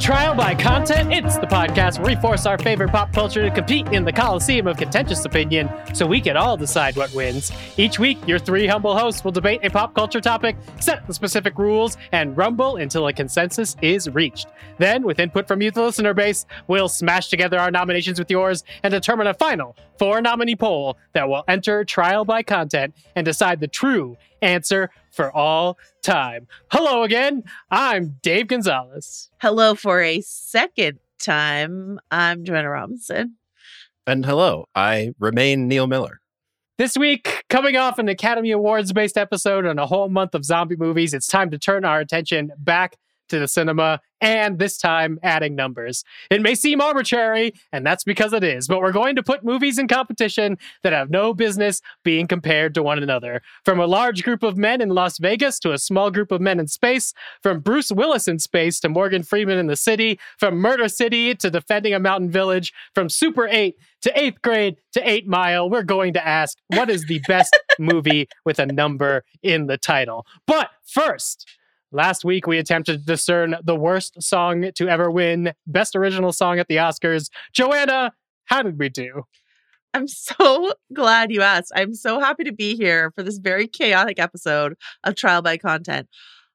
Trial by Content. It's the podcast where we force our favorite pop culture to compete in the coliseum of contentious opinion so we can all decide what wins. Each week, your three humble hosts will debate a pop culture topic, set the specific rules, and rumble until a consensus is reached. Then, with input from you, the listener base, we'll smash together our nominations with yours and determine a final four nominee poll that will enter Trial by Content and decide the true answer for all time. Hello again. I'm Dave Gonzales. Hello for a second time. I'm Joanna Robinson. And hello, I remain Neil Miller. This week, coming off an Academy Awards based episode on a whole month of zombie movies, it's time to turn our attention back to the cinema and this time adding numbers. It may seem arbitrary, and that's because it is, but we're going to put movies in competition that have no business being compared to one another. From a large group of men in Las Vegas to a small group of men in space, from Bruce Willis in space to Morgan Freeman in the city, from Murder City to Defending a Mountain Village, from Super 8 to 8th grade to 8 Mile, we're going to ask what is the best movie with a number in the title. But first, Last week, we attempted to discern the worst song to ever win Best Original Song at the Oscars. Joanna, how did we do? I'm so glad you asked. I'm so happy to be here for this very chaotic episode of Trial by Content.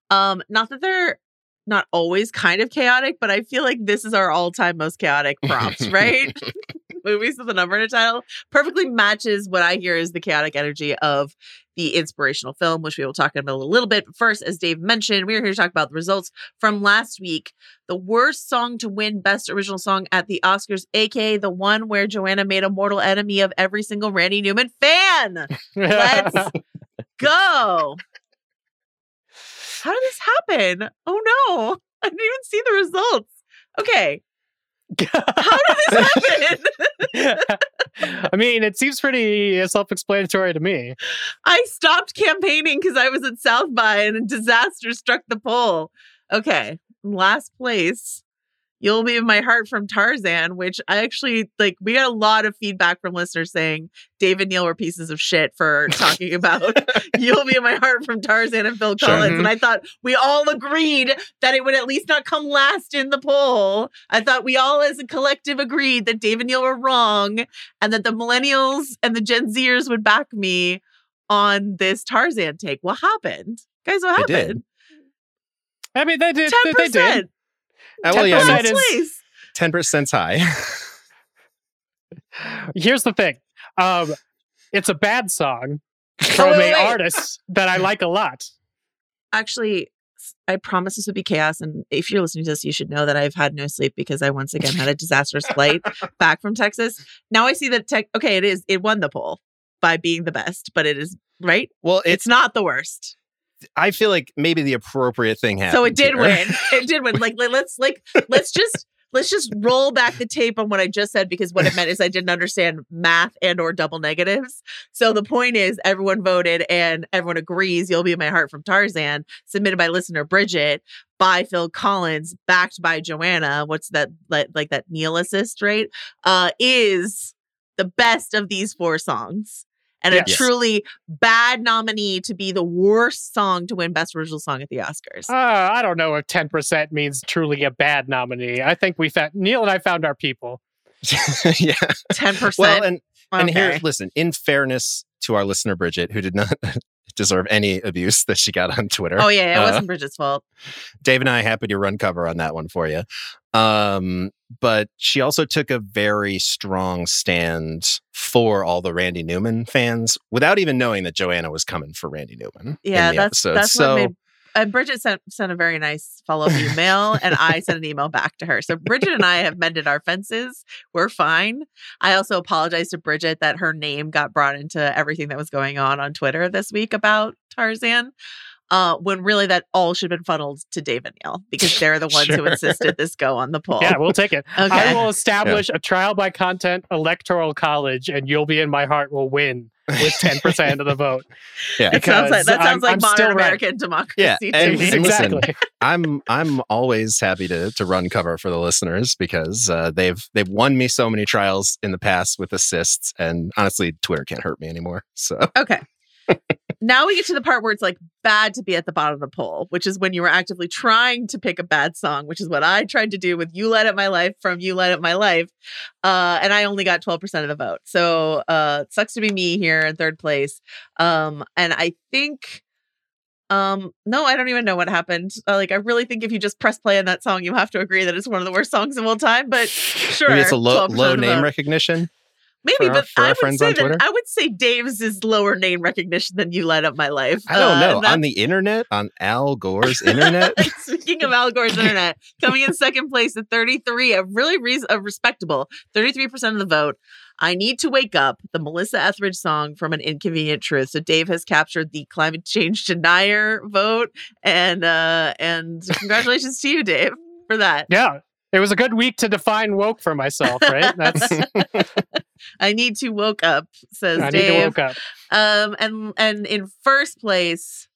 Um, not that they're not always kind of chaotic, but I feel like this is our all-time most chaotic prompts, right? Movies with a number in a title perfectly matches what I hear is the chaotic energy of the inspirational film, which we will talk about a little bit. But first, as Dave mentioned, we are here to talk about the results from last week. The worst song to win Best Original Song at the Oscars, aka the one where Joanna made a mortal enemy of every single Randy Newman fan. Let's go. How did this happen? Oh no, I didn't even see the results. Okay, how did this happen? I mean, it seems pretty self explanatory to me. I stopped campaigning because I was at South by and a disaster struck the poll. Okay, last place You'll Be in My Heart from Tarzan, which I actually like. We got a lot of feedback from listeners saying Dave and Neil were pieces of shit for talking about You'll Be in My Heart from Tarzan and Phil Collins. Sure. And mm-hmm. I thought we all agreed that it would at least not come last in the poll. I thought we all as a collective agreed that Dave and Neil were wrong and that the millennials and the Gen Zers would back me on this Tarzan take. What happened? Guys, what happened? I mean, they did. 10%. They did. Well, yeah, ten percent's high. Here's the thing. Um, it's a bad song from oh, wait, a artist that I like a lot. Actually, I promise this would be chaos. And if you're listening to this, you should know that I've had no sleep because I once again had a disastrous flight back from Texas. Now I see that tech. Okay, it is. It won the poll by being the best, but it is right. Well, it's, it's not the worst. I feel like maybe the appropriate thing happened. So it did here. win. It did win. Like let's like let's just let's just roll back the tape on what I just said because what it meant is I didn't understand math and or double negatives. So the point is everyone voted and everyone agrees You'll Be in My Heart from Tarzan, submitted by listener Bridget, by Phil Collins, backed by Joanna. What's that like, like that Neil assist, right? Uh is the best of these four songs and yes. a truly bad nominee to be the worst song to win Best Original Song at the Oscars. Uh, I don't know if 10% means truly a bad nominee. I think we found, Neil and I found our people. yeah. 10%. Well, and, okay. and here, listen, in fairness to our listener, Bridget, who did not deserve any abuse that she got on Twitter. Oh, yeah, it uh, wasn't Bridget's fault. Dave and I happy to run cover on that one for you. Um, but she also took a very strong stand for all the Randy Newman fans without even knowing that Joanna was coming for Randy Newman. Yeah, that's episode. that's so, what made and Bridget sent sent a very nice follow up email, and I sent an email back to her. So Bridget and I have mended our fences. We're fine. I also apologize to Bridget that her name got brought into everything that was going on on Twitter this week about Tarzan. Uh, when really that all should have been funneled to Dave and Neil because they're the ones who insisted this go on the poll. Yeah, we'll take it. Okay. I will establish a trial by content electoral college, and you'll be in my heart will win with ten percent of the vote. Yeah. That sounds like that sounds I'm- like I'm modern still right. American democracy. Yeah, to and- me. and listen, exactly. I'm I'm always happy to to run cover for the listeners because uh, they've they've won me so many trials in the past with assists, and honestly, Twitter can't hurt me anymore. So Okay. now we get to the part where it's like bad to be at the bottom of the poll, which is when you were actively trying to pick a bad song, which is what I tried to do with You Light Up My Life from You Light Up My Life. Uh, and I only got 12% of the vote. So uh, sucks to be me here in third place. Um, and I think. Um, no, I don't even know what happened. Uh, like, I really think if you just press play on that song, you have to agree that it's one of the worst songs of all time. But sure, maybe it's a low low name recognition. Maybe, for our- but for our I would say on that Twitter? I would say Dave's is lower name recognition than you light up my life. I don't Uh, know and on the internet on Al Gore's internet. Speaking of Al Gore's internet, coming in second place at 33, a really reas a respectable 33% of the vote. I Need to Wake Up, the Melissa Etheridge song from An Inconvenient Truth. So Dave has captured the climate change denier vote. And uh and congratulations to you, Dave, for that. Yeah, it was a good week to define woke for myself. Right? That's I need to woke up, says I need to Dave. woke up. Um, and and in first place,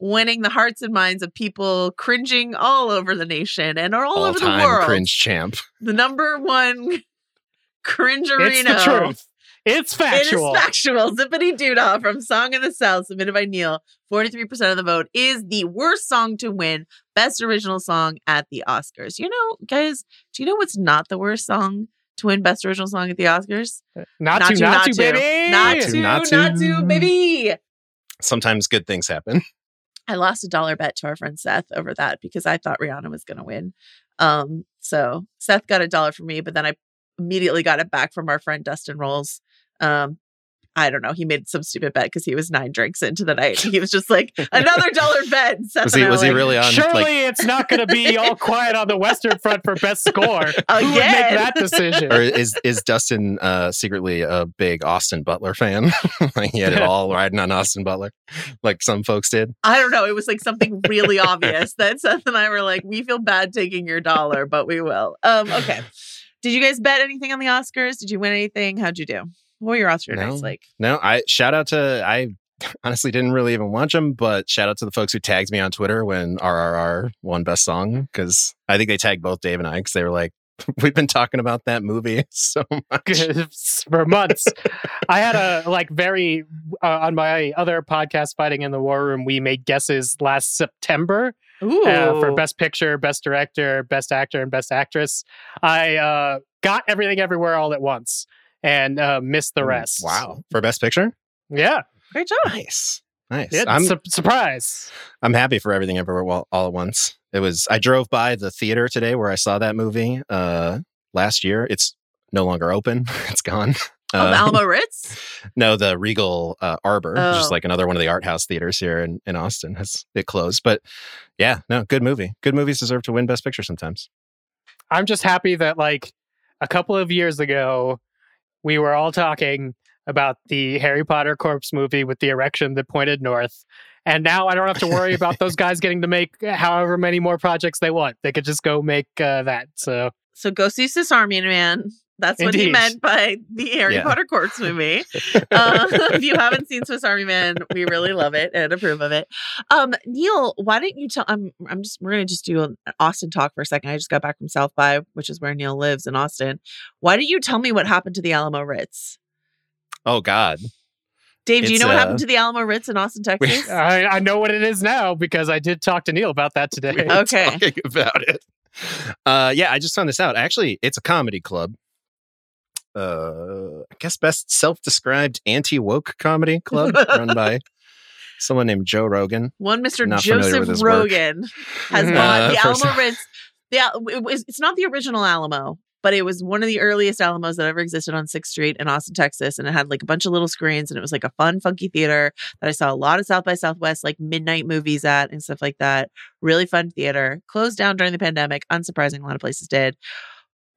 winning the hearts and minds of people cringing all over the nation and all All over the time world. cringe champ. The number one cringerino. It's the truth. It's factual. It is factual. Zip-a-Dee-Doo-Dah from Song of the South, submitted by Neil. 43% of the vote is the worst song to win Best Original Song at the Oscars. You know, guys, do you know what's not the worst song to win Best Original Song at the Oscars? Not, to, not, to, baby. Not to, to, not not to. to, baby. Sometimes good things happen. I lost a dollar bet to our friend Seth over that because I thought Rihanna was going to win. Um, so Seth got a dollar from me, but then I immediately got it back from our friend Dustin Rolls. Um, I don't know. He made some stupid bet because he was nine drinks into the night. He was just like another dollar bet. Seth Was he was were he like, really on Surely like it's not going to be all quiet on the Western Front for best score. Who would make that decision? or is is Dustin uh, secretly a big Austin Butler fan? like he had it all riding on Austin Butler, like some folks did. I don't know. It was like something really obvious that Seth and I were like, we feel bad taking your dollar, but we will. Um, okay. Did you guys bet anything on the Oscars? Did you win anything? How'd you do? What were your Oscar No. nights like? No, I shout out to I honestly didn't really even watch them, but shout out to the folks who tagged me on Twitter when RRR won Best Song because I think they tagged both Dave and I because they were like, "We've been talking about that movie so much." for months. I had a like very uh, on my other podcast, fighting in the war room. We made guesses last September Ooh. uh, for best picture, best director, best actor, and best actress. I uh, got everything everywhere all at once and uh, missed the rest. Wow, for Best Picture, Yeah, Great job. nice, nice. yeah I'm su- surprise. I'm happy for everything everywhere all, all at once. It was I drove by the theater today where I saw that movie uh last year. It's no longer open. It's gone. Oh, the Uh, Alamo Ritz? no, the Regal uh, Arbor, Oh. just like another one of the art house theaters here in, in Austin, has it closed. But yeah, no, good movie. Good movies deserve to win Best Picture sometimes. I'm just happy that like a couple of years ago, we were all talking about the Harry Potter corpse movie with the erection that pointed north. And now I don't have to worry about those guys getting to make however many more projects they want. They could just go make uh, that. So So go see Swiss Army Man. That's what he meant by the Harry Yeah. Potter corpse movie. Uh, if you haven't seen Swiss Army Man, we really love it and approve of it. Um, Neil, why don't you tell? I'm I'm just we're gonna just do an Austin talk for a second. I just got back from South by, which is where Neil lives in Austin. Why don't you tell me what happened to the Alamo Ritz? Oh God. Dave, do you It's, know what uh, happened to the Alamo Ritz in Austin, Texas? I, I know what it is now because I did talk to Neil about that today. We Okay. talking about it. Uh yeah, I just found this out. Actually, it's a comedy club. Uh I guess best self-described anti-woke comedy club run by someone named Joe Rogan. One Mr. Not Joseph his work. Rogan has Mhm. bought Uh, the first- Alamo Ritz. The, it was, it's not the original Alamo. but it was one of the earliest Alamos that ever existed on 6th Street in Austin, Texas. And it had like a bunch of little screens and it was like a fun, funky theater that I saw a lot of South by Southwest, like midnight movies at and stuff like that. Really fun theater. Closed down during the pandemic. Unsurprising, a lot of places did.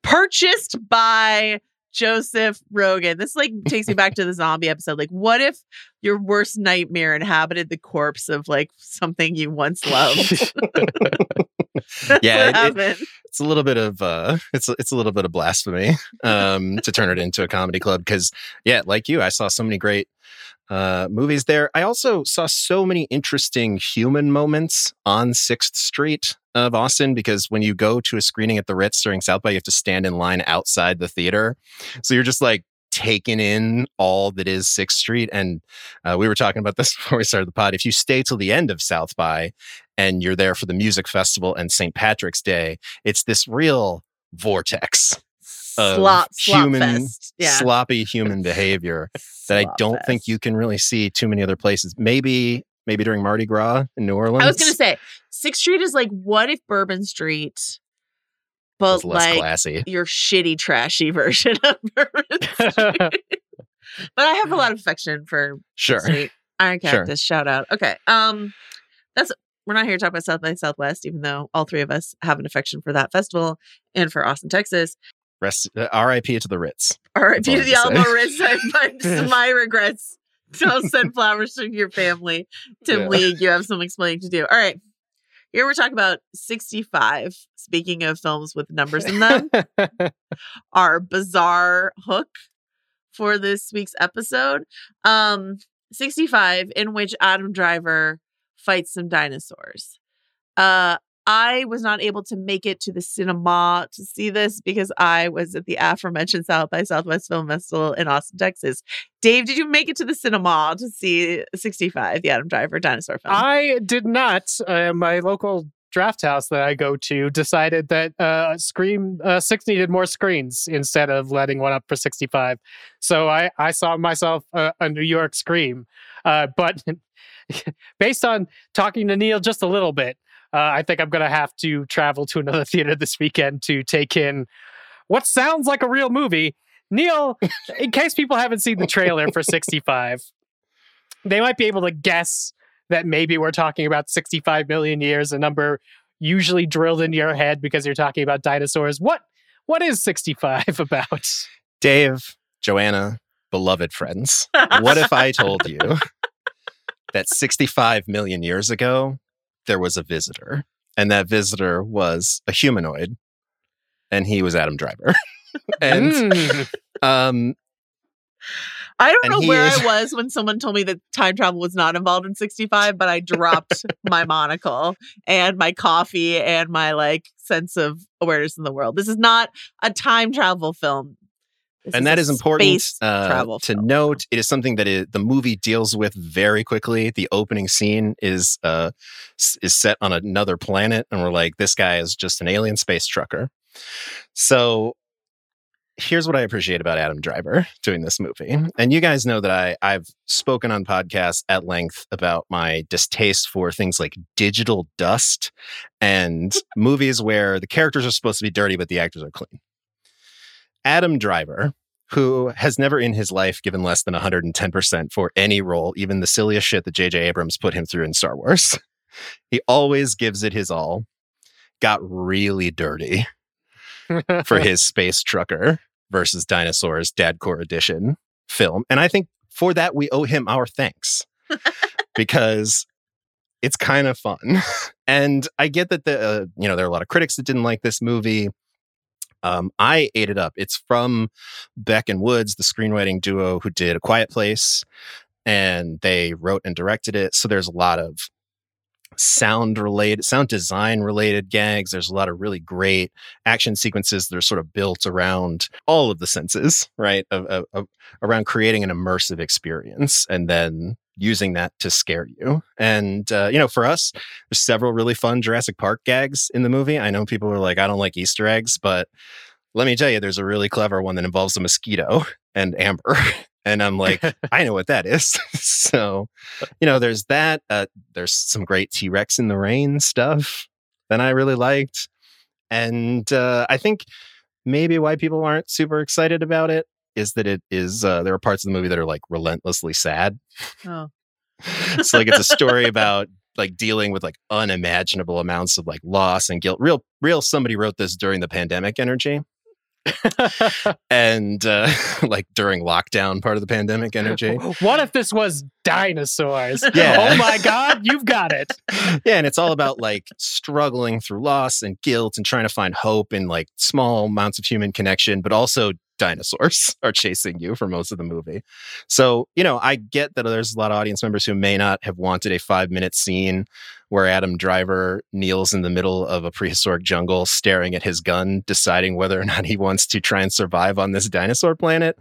Purchased by Joseph Rogan. This like takes me back to the zombie episode. Like, what if your worst nightmare inhabited the corpse of like something you once loved? Yeah, it- it- it's a little bit of uh it's it's a little bit of blasphemy um to turn it into a comedy club because yeah like you i saw so many great uh movies there. I also saw so many interesting human moments on sixth street of austin because when you go to a screening at the ritz during south by you have to stand in line outside the theater. So you're just like taking in all that is sixth street. And uh, we were talking about this before we started the pod. If you stay till the end of south by and you're there for the music festival and st patrick's day it's this real vortex of Slop, slop human fest. Yeah. sloppy human behavior that I don't think you can really see too many other places. Maybe maybe during Mardi Gras in New Orleans. I was gonna say Sixth Street is like what if Bourbon Street, but like classy. your shitty, trashy version of Bourbon Street. but I have a lot of affection for Sure. Street. Iron Sure. Cactus. Shout out. Okay. Um, that's we're not here to talk about South by Southwest, even though all three of us have an affection for that festival and for Austin, Texas. Rest, uh, R.I.P. to the Ritz. All right, That's all I to the Alamo. Ritz. My, my regrets. Don't send flowers to your family. Tim Yeah. League, you have some explaining to do. All right. Here we're talking about 65. Speaking of films with numbers in them, our bizarre hook for this week's episode. Um, 65, in which Adam Driver fights some dinosaurs. Uh, I was not able to make it to the cinema to see this because I was at the aforementioned South by Southwest Film Festival in Austin, Texas. Dave, did you make it to the cinema to see 65, the Adam Driver dinosaur film? I did not. Uh, my local draft house that I go to decided that uh, Scream uh, 6 needed more screens instead of letting one up for 65. So I, I saw myself a, a New York Scream. Uh, but based on talking to Neil just a little bit, uh, I think I'm going to have to travel to another theater this weekend to take in what sounds like a real movie. Neil, in case people haven't seen the trailer for 65, they might be able to guess that maybe we're talking about 65 million years, a number usually drilled into your head because you're talking about dinosaurs. What what is 65 about? Dave, Joanna, beloved friends. What if I told you that 65 million years ago there was a visitor, and that visitor was a humanoid, and he was Adam Driver. and Mm. um, I don't know he where is- I was when someone told me that time travel was not involved in 65, but I dropped my monocle and my coffee and my like sense of awareness in the world. This is not a time travel film. This and a that is important uh, to film. note. It is something that it, the movie deals with very quickly. The opening scene is uh, is set on another planet, and we're like, this guy is just an alien space trucker. So here's what I appreciate about Adam Driver doing this movie. And you guys know that I I've spoken on podcasts at length about my distaste for things like digital dust and movies where the characters are supposed to be dirty but the actors are clean. Adam Driver, who has never in his life given less than 110% for any role, even the silliest shit that J.J. Abrams put him through in Star Wars. He always gives it his all. Got really dirty for his space trucker versus dinosaurs Dadcore edition film. And I think for that, we owe him our thanks because it's kind of fun. And I get that the, uh, you know, there are a lot of critics that didn't like this movie. Um, I ate it up. It's from Beck and Woods, the screenwriting duo who did A Quiet Place, and they wrote and directed it. So there's a lot of sound related, sound design related gags. There's a lot of really great action sequences that are sort of built around all of the senses, right? Of, of, of- around creating an immersive experience and then using that to scare you. And, uh, you know, for us, there's several really fun Jurassic Park gags in the movie. I know people are like, I don't like Easter eggs, but let me tell you, there's a really clever one that involves a mosquito and Amber. And I'm like, I know what that is. so, you know, there's that. Uh, there's some great T Rex in the rain stuff that I really liked. And uh, I think maybe why people aren't super excited about it is that it is uh, there are parts of the movie that are like relentlessly sad. Oh. so like it's a story about like dealing with like unimaginable amounts of like loss and guilt. Real real somebody wrote this during the pandemic energy and uh, like during lockdown part of the pandemic energy. what if this was dinosaurs? Yeah. Oh my God, you've got it. yeah, and it's all about like struggling through loss and guilt and trying to find hope in like small amounts of human connection, but also dinosaurs are chasing you for most of the movie. So, you know, I get that there's a lot of audience members who may not have wanted a five minute scene where Adam Driver kneels in the middle of a prehistoric jungle staring at his gun, deciding whether or not he wants to try and survive on this dinosaur planet.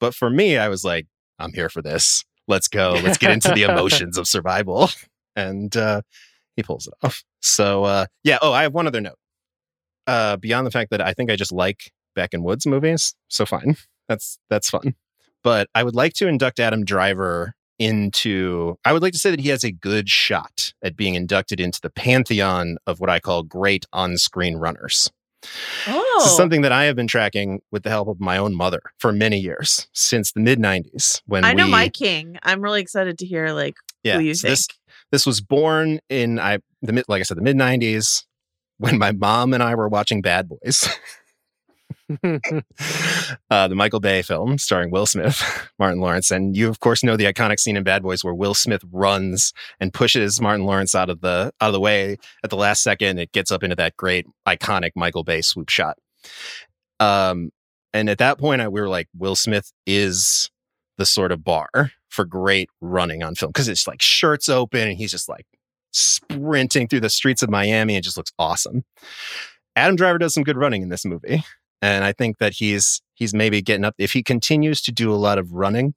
But for me, I was like, I'm here for this. Let's go. Let's get into the emotions of survival. And uh, he pulls it off. So, uh, yeah. Oh, I have one other note. Uh, beyond the fact that I think I just like Beck and Woods movies, so fine. That's that's fun. But I would like to induct Adam Driver into I would like to say that he has a good shot at being inducted into the pantheon of what I call great on-screen runners. Oh. This is oh. something that I have been tracking with the help of my own mother for many years, since the mid 90s when I know we, my king. I'm really excited to hear like yeah, who you so think. this this was born in I the mid like I said the mid 90s when my mom and I were watching Bad Boys. uh, the Michael Bay film starring Will Smith, Martin Lawrence, and you of course know the iconic scene in Bad Boys where Will Smith runs and pushes Martin Lawrence out of the out of the way at the last second. It gets up into that great iconic Michael Bay swoop shot. Um, and at that point, I, we were like, Will Smith is the sort of bar for great running on film because it's like shirts open and he's just like sprinting through the streets of Miami and just looks awesome. Adam Driver does some good running in this movie. And I think that he's he's maybe getting up if he continues to do a lot of running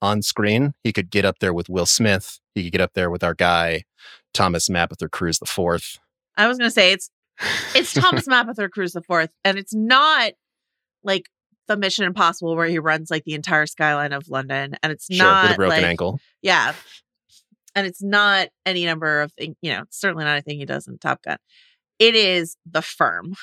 on screen, he could get up there with Will Smith. He could get up there with our guy Thomas Mapother Cruise the fourth. I was gonna say it's it's Thomas Mapother Cruise the fourth, and it's not like the Mission Impossible where he runs like the entire skyline of London, and it's Sure, not with a broken like, ankle. Yeah. And it's not any number of you know, certainly not a thing he does in Top Gun. It is the firm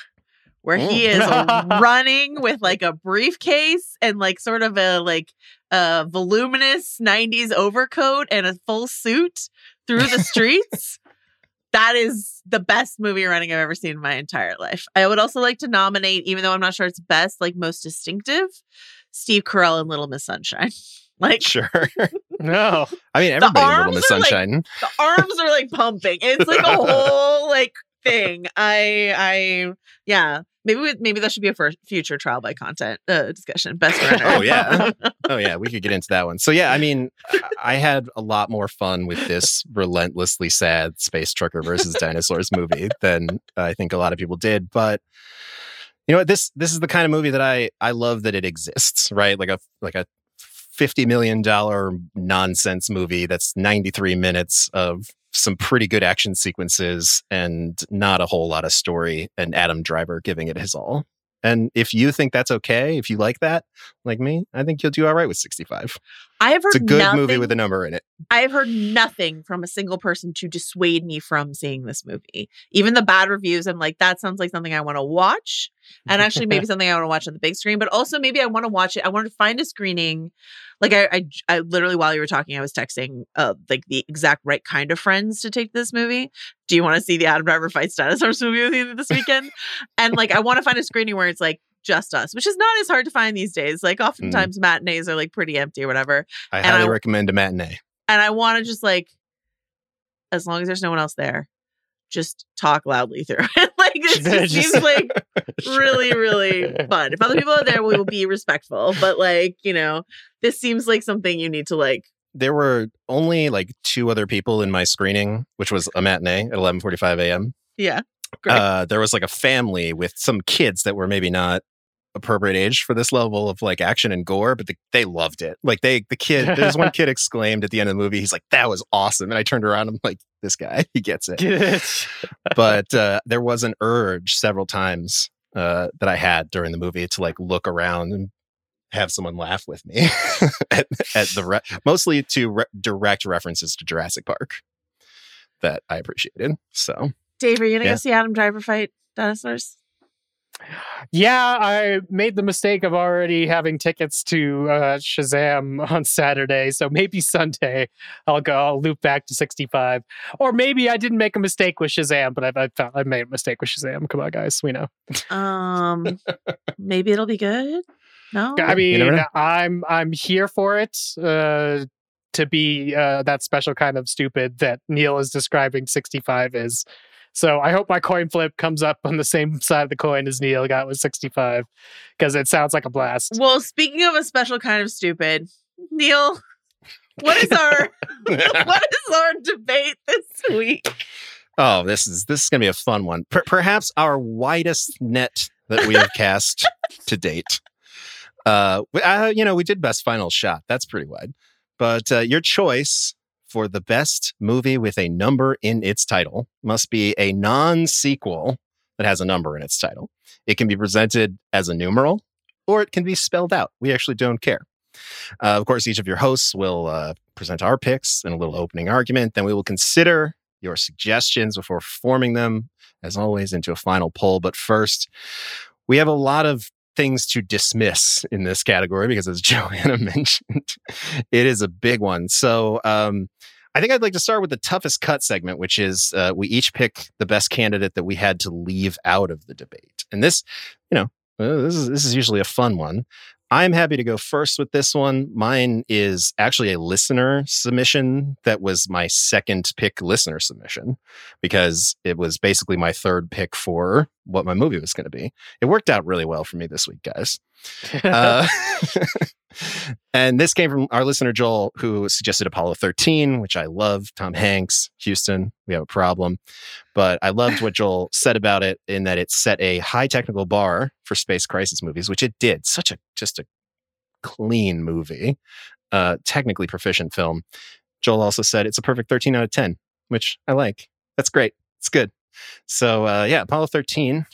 where he is running with like a briefcase and like sort of a like a voluminous 90s overcoat and a full suit through the streets. that is the best movie running I've ever seen in my entire life. I would also like to nominate, even though I'm not sure it's best, like most distinctive, Steve Carell in Little Miss Sunshine. Like Sure. no. I mean, everybody in Little Miss are, like, Sunshine. the arms are like pumping. It's like a whole like thing. I I yeah. Maybe we, maybe that should be a first future trial by content uh, discussion. Best runner. Oh, yeah. oh yeah, we could get into that one. So yeah, I mean, I- I had a lot more fun with this relentlessly sad space trucker versus dinosaurs movie than I think a lot of people did. But you know what? This this is the kind of movie that I I love that it exists. Right, like a like a fifty million dollar nonsense movie that's ninety three minutes of some pretty good action sequences and not a whole lot of story and Adam Driver giving it his all. And if you think that's okay, if you like that, like me, I think you'll do all right with 65. I have heard It's a good nothing, movie with a number in it. I have heard nothing from a single person to dissuade me from seeing this movie. Even the bad reviews, I'm like, that sounds like something I want to watch. And actually, maybe something I want to watch on the big screen, but also maybe I want to watch it. I want to find a screening. Like I, I, I literally while you were talking, I was texting uh like the exact right kind of friends to take this movie. Do you want to see the Adam Driver fights dinosaurs movie with me this weekend? and like I want to find a screening where it's like just us, which is not as hard to find these days. Like oftentimes matinees are like pretty empty or whatever I highly I- recommend a matinee. and I want to just like, as long as there's no one else there, just talk loudly through it. like this just seems like really, really fun. If other people are there, we will be respectful. But like, you know, this seems like something you need to like. There were only like two other people in my screening, which was a matinee at 11:45 a.m. Yeah, Great. Uh, there was like a family with some kids that were maybe not appropriate age for this level of like action and gore, but the, they loved it. Like they, the kid, there's one kid exclaimed at the end of the movie, he's like, "That was awesome!" And I turned around, I'm like, "This guy, he gets it." Get it. but uh, there was an urge several times uh, that I had during the movie to like look around and have someone laugh with me at, at the re- mostly to re- direct references to Jurassic Park that I appreciated. So Dave, are you gonna Yeah. go see Adam Driver fight dinosaurs? Yeah, I made the mistake of already having tickets to uh, Shazam on Saturday, so maybe Sunday I'll go. I'll loop back to sixty-five, or maybe I didn't make a mistake with Shazam, but I, I found I made a mistake with Shazam. Come on, guys, we know. Um, maybe it'll be good. No, I mean. I'm I'm here for it. Uh, to be uh, that special kind of stupid that Neil is describing sixty-five is. So I hope my coin flip comes up on the same side of the coin as Neil got with sixty-five, because it sounds like a blast. Well, speaking of a special kind of stupid, Neil, what is our what is our debate this week? Oh, this is this is gonna be a fun one. Per- perhaps our widest net that we have cast to date. Uh, we- uh, you know, we did best final shot. That's pretty wide. But uh, your choice for the best movie with a number in its title must be a non-sequel that has a number in its title. It can be presented as a numeral, or it can be spelled out. We actually don't care. Uh, of course, each of your hosts will uh, present our picks in a little opening argument. Then we will consider your suggestions before forming them, as always, into a final poll. But first, we have a lot of things to dismiss in this category because, as Joanna mentioned, it is a big one. So, um, I think I'd like to start with the toughest cut segment, which is uh, we each pick the best candidate that we had to leave out of the debate. And this, you know, uh, this is this is usually a fun one. I'm happy to go first with this one. Mine is actually a listener submission that was my second pick listener submission because it was basically my third pick for what my movie was going to be. It worked out really well for me this week, guys. Uh, and this came from our listener Joel, who suggested Apollo 13, which I love. Tom Hanks, Houston, we have a problem. But I loved what Joel said about it in that it set a high technical bar for space crisis movies, which it did. Such a just a clean movie, uh, technically proficient film. Joel also said it's a perfect 13 out of 10, which I like. That's great. It's good. So uh, yeah, Apollo 13,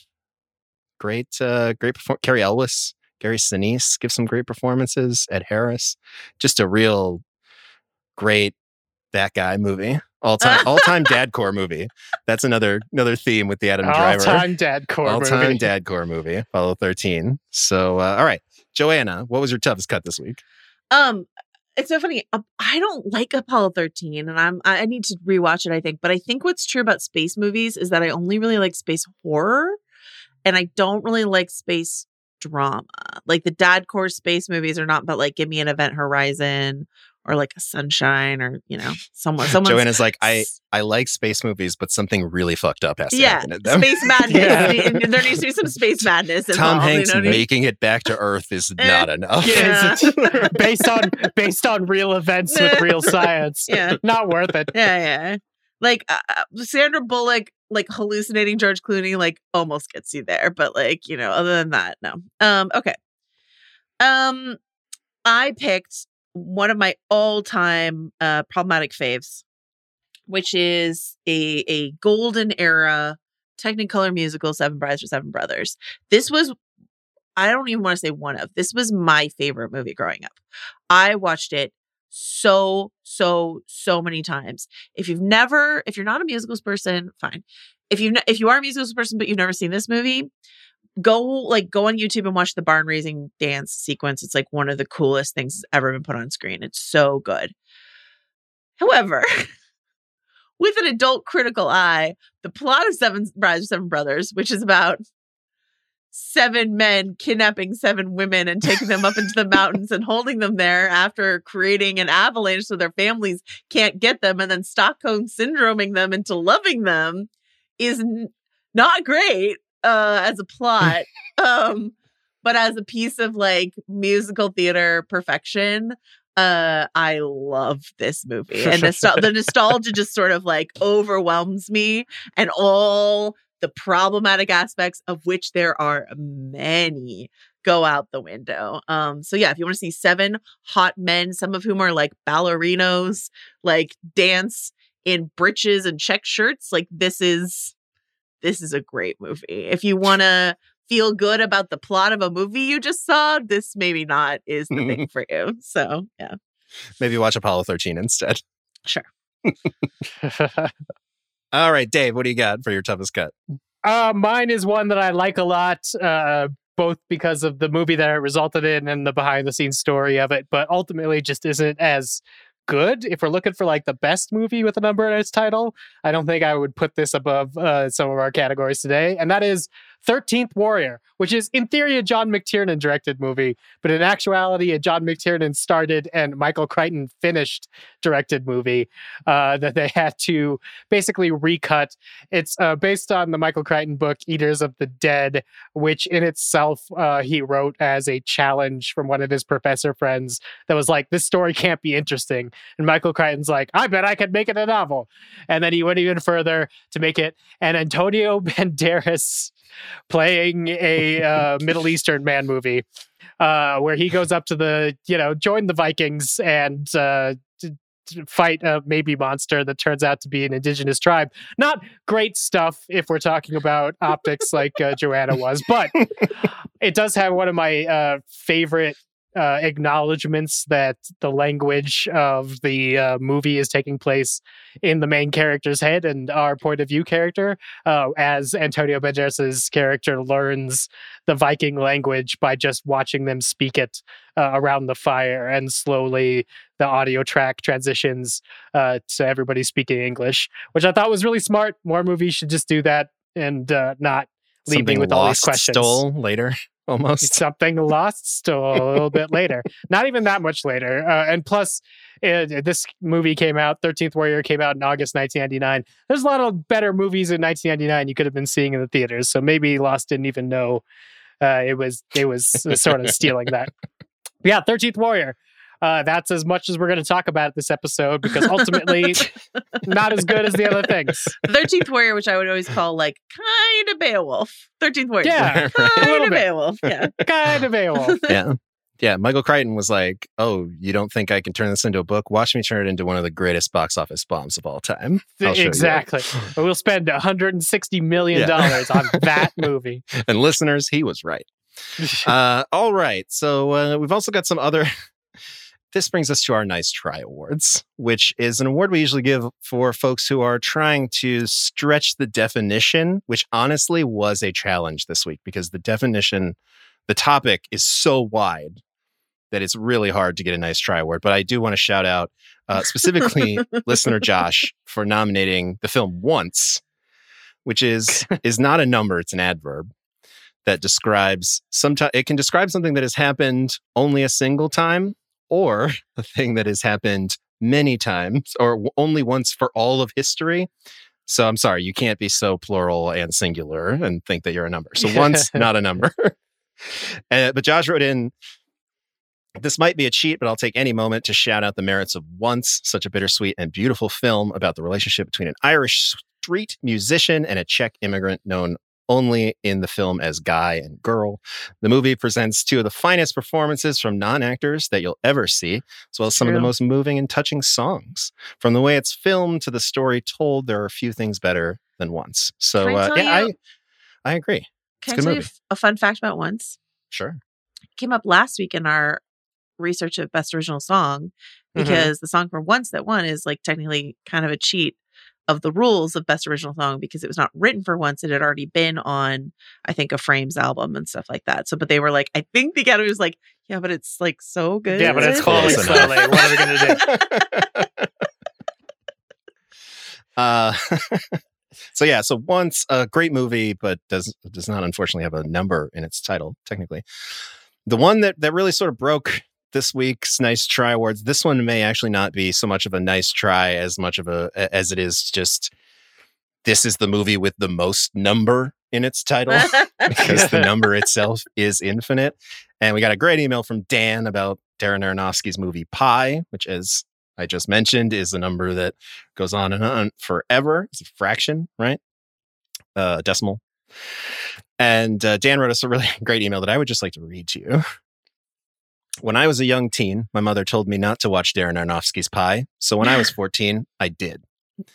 great, uh, great performance. Cary Elwes, Gary Sinise give some great performances. Ed Harris, just a real great that guy movie. All time, all time dadcore movie. That's another another theme with the Adam All Driver. time dad core all time dadcore movie. Apollo 13. So uh, all right, Joanna, what was your toughest cut this week? Um, it's so funny. uh, I don't like Apollo 13, and I'm I need to rewatch it. I think, but I think what's true about space movies is that I only really like space horror, and I don't really like space drama. Like the dad core space movies are not, but like give me an Event Horizon or like a Sunshine or you know someone someone. Joanna's like, I I like space movies, but something really fucked up has to yeah, happen in them. space madness. Yeah. There needs to be some space madness. Tom involved, Hanks you know what I mean? making it back to Earth is Eh, not enough. Yeah, based on based on real events with real science. Yeah. Not worth it. Yeah, yeah. Like uh, uh, Sandra Bullock, like hallucinating George Clooney, like almost gets you there, but like you know, other than that, no. Um, okay. Um, I picked one of my all-time uh problematic faves, which is a a golden era Technicolor musical, Seven Brides for Seven Brothers. This was. I don't even want to say one of. This was my favorite movie growing up. I watched it so so so many times. If you've never if you're not a musicals person fine. If you if you are a musicals person but you've never seen this movie go like go on youtube and watch the barn raising dance sequence. It's like one of the coolest things that's ever been put on screen. It's so good. However with an adult critical eye the plot of seven brides seven brothers which is about seven men kidnapping seven women and taking them up into the mountains and holding them there after creating an avalanche so their families can't get them and then Stockholm syndroming them into loving them is n- not great uh as a plot um but as a piece of like musical theater perfection uh I love this movie. And nostal- the nostalgia just sort of like overwhelms me and all the problematic aspects of which there are many go out the window. Um so yeah, if you want to see seven hot men, some of whom are like ballerinos, like dance in breeches and check shirts, like this is this is a great movie. If you want to feel good about the plot of a movie you just saw, this maybe not is the thing for you. So, yeah. Maybe watch Apollo 13 instead. Sure. All right, Dave, what do you got for your toughest cut? Uh, mine is one that I like a lot, uh, both because of the movie that it resulted in and the behind the scenes story of it, but ultimately just isn't as good. If we're looking for like the best movie with a number in its title, I don't think I would put this above uh, some of our categories today. And that is 13th Warrior, which is in theory a John McTiernan directed movie, but in actuality, a John McTiernan started and Michael Crichton finished directed movie uh, that they had to basically recut. It's uh, based on the Michael Crichton book Eaters of the Dead, which in itself uh, he wrote as a challenge from one of his professor friends that was like, this story can't be interesting. And Michael Crichton's like, I bet I could make it a novel. And then he went even further to make it an Antonio Banderas playing a uh, Middle Eastern man movie, uh, where he goes up to the, you know, join the Vikings and uh, fight a maybe monster that turns out to be an indigenous tribe. Not great stuff if we're talking about optics like uh, Joanna was, but it does have one of my uh, favorite uh, acknowledgments that the language of the uh, movie is taking place in the main character's head and our point of view character, uh, as Antonio Banderas' character learns the Viking language by just watching them speak it uh, around the fire, and slowly the audio track transitions uh, to everybody speaking English, which I thought was really smart. More movies should just do that and uh, not leave Something me with all these questions stole later, almost. something lost still a little bit later. Not even that much later. Uh, and plus it, this movie came out 13th warrior came out in august 1999 there's a lot of better movies in 1999 you could have been seeing in the theaters so maybe lost didn't even know uh, it was it was sort of stealing that. But yeah 13th warrior uh, that's as much as we're going to talk about this episode because ultimately not as good as the other things Thirteenth Warrior, which I would always call like kind of Beowulf. Thirteenth Warrior, Yeah, kind little of. Beowulf. Yeah, kind of Beowulf. yeah. Yeah, Michael Crichton was like, "Oh, you don't think I can turn this into a book? Watch me turn it into one of the greatest box office bombs of all time." I'll exactly we'll spend 160 million Yeah. dollars on that movie And listeners, he was right. Uh, all right. So uh, we've also got some other. This brings us to our Nice Try Awards, which is an award we usually give for folks who are trying to stretch the definition, which honestly was a challenge this week because the definition, the topic is so wide that it's really hard to get a Nice Try Award. But I do want to shout out uh, specifically listener Josh for nominating the film Once, which is is not a number, it's an adverb that describes sometimes it can describe something that has happened only a single time or a thing that has happened many times or only once for all of history. So I'm sorry, you can't be so plural and singular and think that you're a number. So once, not a number. Uh, but Josh wrote in, this might be a cheat, but I'll take any moment to shout out the merits of Once, such a bittersweet and beautiful film about the relationship between an Irish street musician and a Czech immigrant known only in the film as Guy and Girl. The movie presents two of the finest performances from non actors that you'll ever see, as well as some of the most moving and touching songs. From the way it's filmed to the story told, there are a few things better than Once. So, I uh, yeah, you- I, I agree. Can a I tell you movie. f- a fun fact about Once? Sure. came up last week in our research of best original song Mhm. because the song for once that won is like technically kind of a cheat of the rules of best original song because it was not written for once it had already been on i think a frames album and stuff like that so but they were like i think the academy was like yeah but it's like so good Yeah, but it's falling falling enough. slowly. What are we going to do? Uh, so yeah, so once a great movie, but does does not unfortunately have a number in its title. Technically, the one that that really sort of broke this week's nice try awards. This one may actually not be so much of a nice try as much of a as it is just this is the movie with the most number in its title because the number itself is infinite. And we got a great email from Dan about Darren Aronofsky's movie Pi, which, as I just mentioned, is a number that goes on and on forever. It's a fraction, right? Uh, decimal. And uh, Dan wrote us a really great email that I would just like to read to you. When I was a young teen, my mother told me not to watch Darren Aronofsky's Pi. So when I was 14, I did.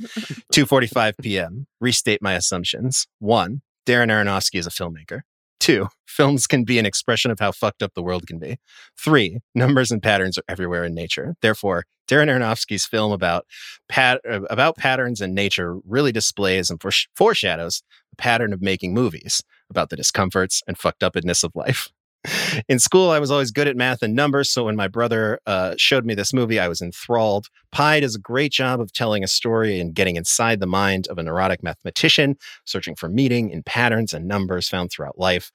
2:45 p.m. Restate my assumptions. One, Darren Aronofsky is a filmmaker. Two, films can be an expression of how fucked up the world can be. Three, numbers and patterns are everywhere in nature. Therefore, Darren Aronofsky's film about pat- uh, about patterns in nature really displays and foresh- foreshadows the pattern of making movies about the discomforts and fucked upness of life. In school, I was always good at math and numbers, so when my brother uh, showed me this movie, I was enthralled. Pi does a great job of telling a story and getting inside the mind of a neurotic mathematician, searching for meaning in patterns and numbers found throughout life.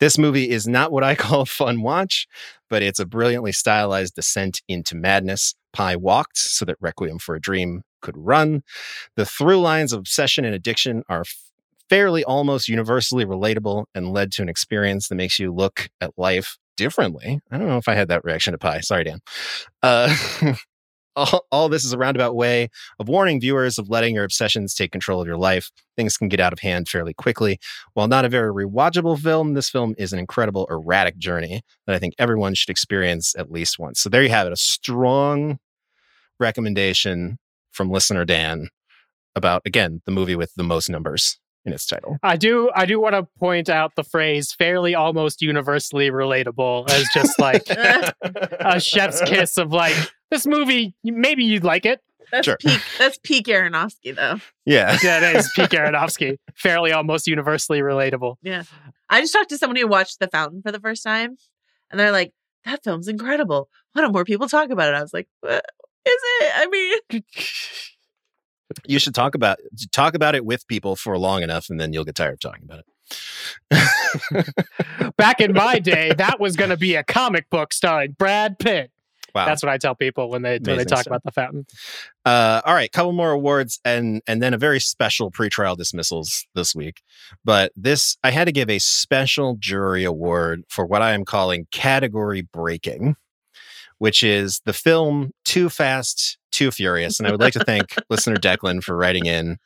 This movie is not what I call a fun watch, but it's a brilliantly stylized descent into madness. Pi walked so that Requiem for a Dream could run. The through lines of obsession and addiction are fairly almost universally relatable and led to an experience that makes you look at life differently. I don't know if I had that reaction to Pi. Sorry, Dan. Uh, all, all this is a roundabout way of warning viewers of letting your obsessions take control of your life. Things can get out of hand fairly quickly. While not a very rewatchable film, this film is an incredible erratic journey that I think everyone should experience at least once. So there you have it, a strong recommendation from listener Dan about again the movie with the most numbers in its title. I do I do want to point out the phrase fairly almost universally relatable as just like a chef's kiss of like this movie maybe you'd like it. That's Sure. peak. That's peak Aronofsky, though. Yeah. Yeah, it is Pete Aronofsky. Fairly almost universally relatable. Yeah. I just talked to somebody who watched The Fountain for the first time, and they're like, "That film's incredible. Why don't more people talk about it?" I was like, "What is it? I mean, You should talk about talk about it with people for long enough and then you'll get tired of talking about it. Back in my day, that was going to be a comic book starring Brad Pitt. wow. That's what I tell people when they when they talk stuff. about the fountain. Uh, all right, couple more awards and and then a very special pretrial dismissals this week. But this I had to give a special jury award for what I am calling category breaking, which is the film Too Fast, Too Furious. And I would like to thank listener Declan for writing in,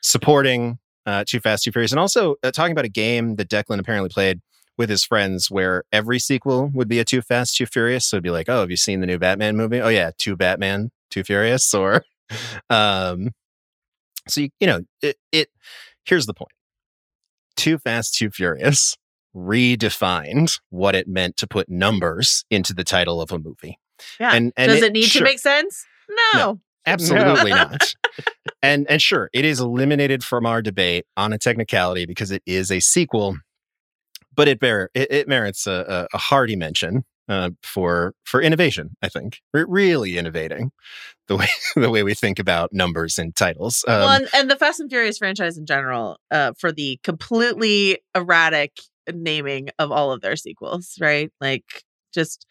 supporting uh, Too Fast, Too Furious, and also uh, talking about a game that Declan apparently played with his friends where every sequel would be a Too Fast, Too Furious. So it'd be like, oh, have you seen the new Batman movie? Oh yeah, Too Batman, Too Furious, or um, so you, you know it, it. Here's the point: Too Fast, Too Furious redefined what it meant to put numbers into the title of a movie. Yeah. And, and does it, need sure, to make sense? No. Absolutely not. And and sure, it is eliminated from our debate on a technicality because it is a sequel, but it bear it, it merits a, a, a hearty mention uh, for for innovation. I think Re- really innovating the way the way we think about numbers and titles. Um, well, and, and the Fast and Furious franchise in general, uh, for the completely erratic naming of all of their sequels, right? Like just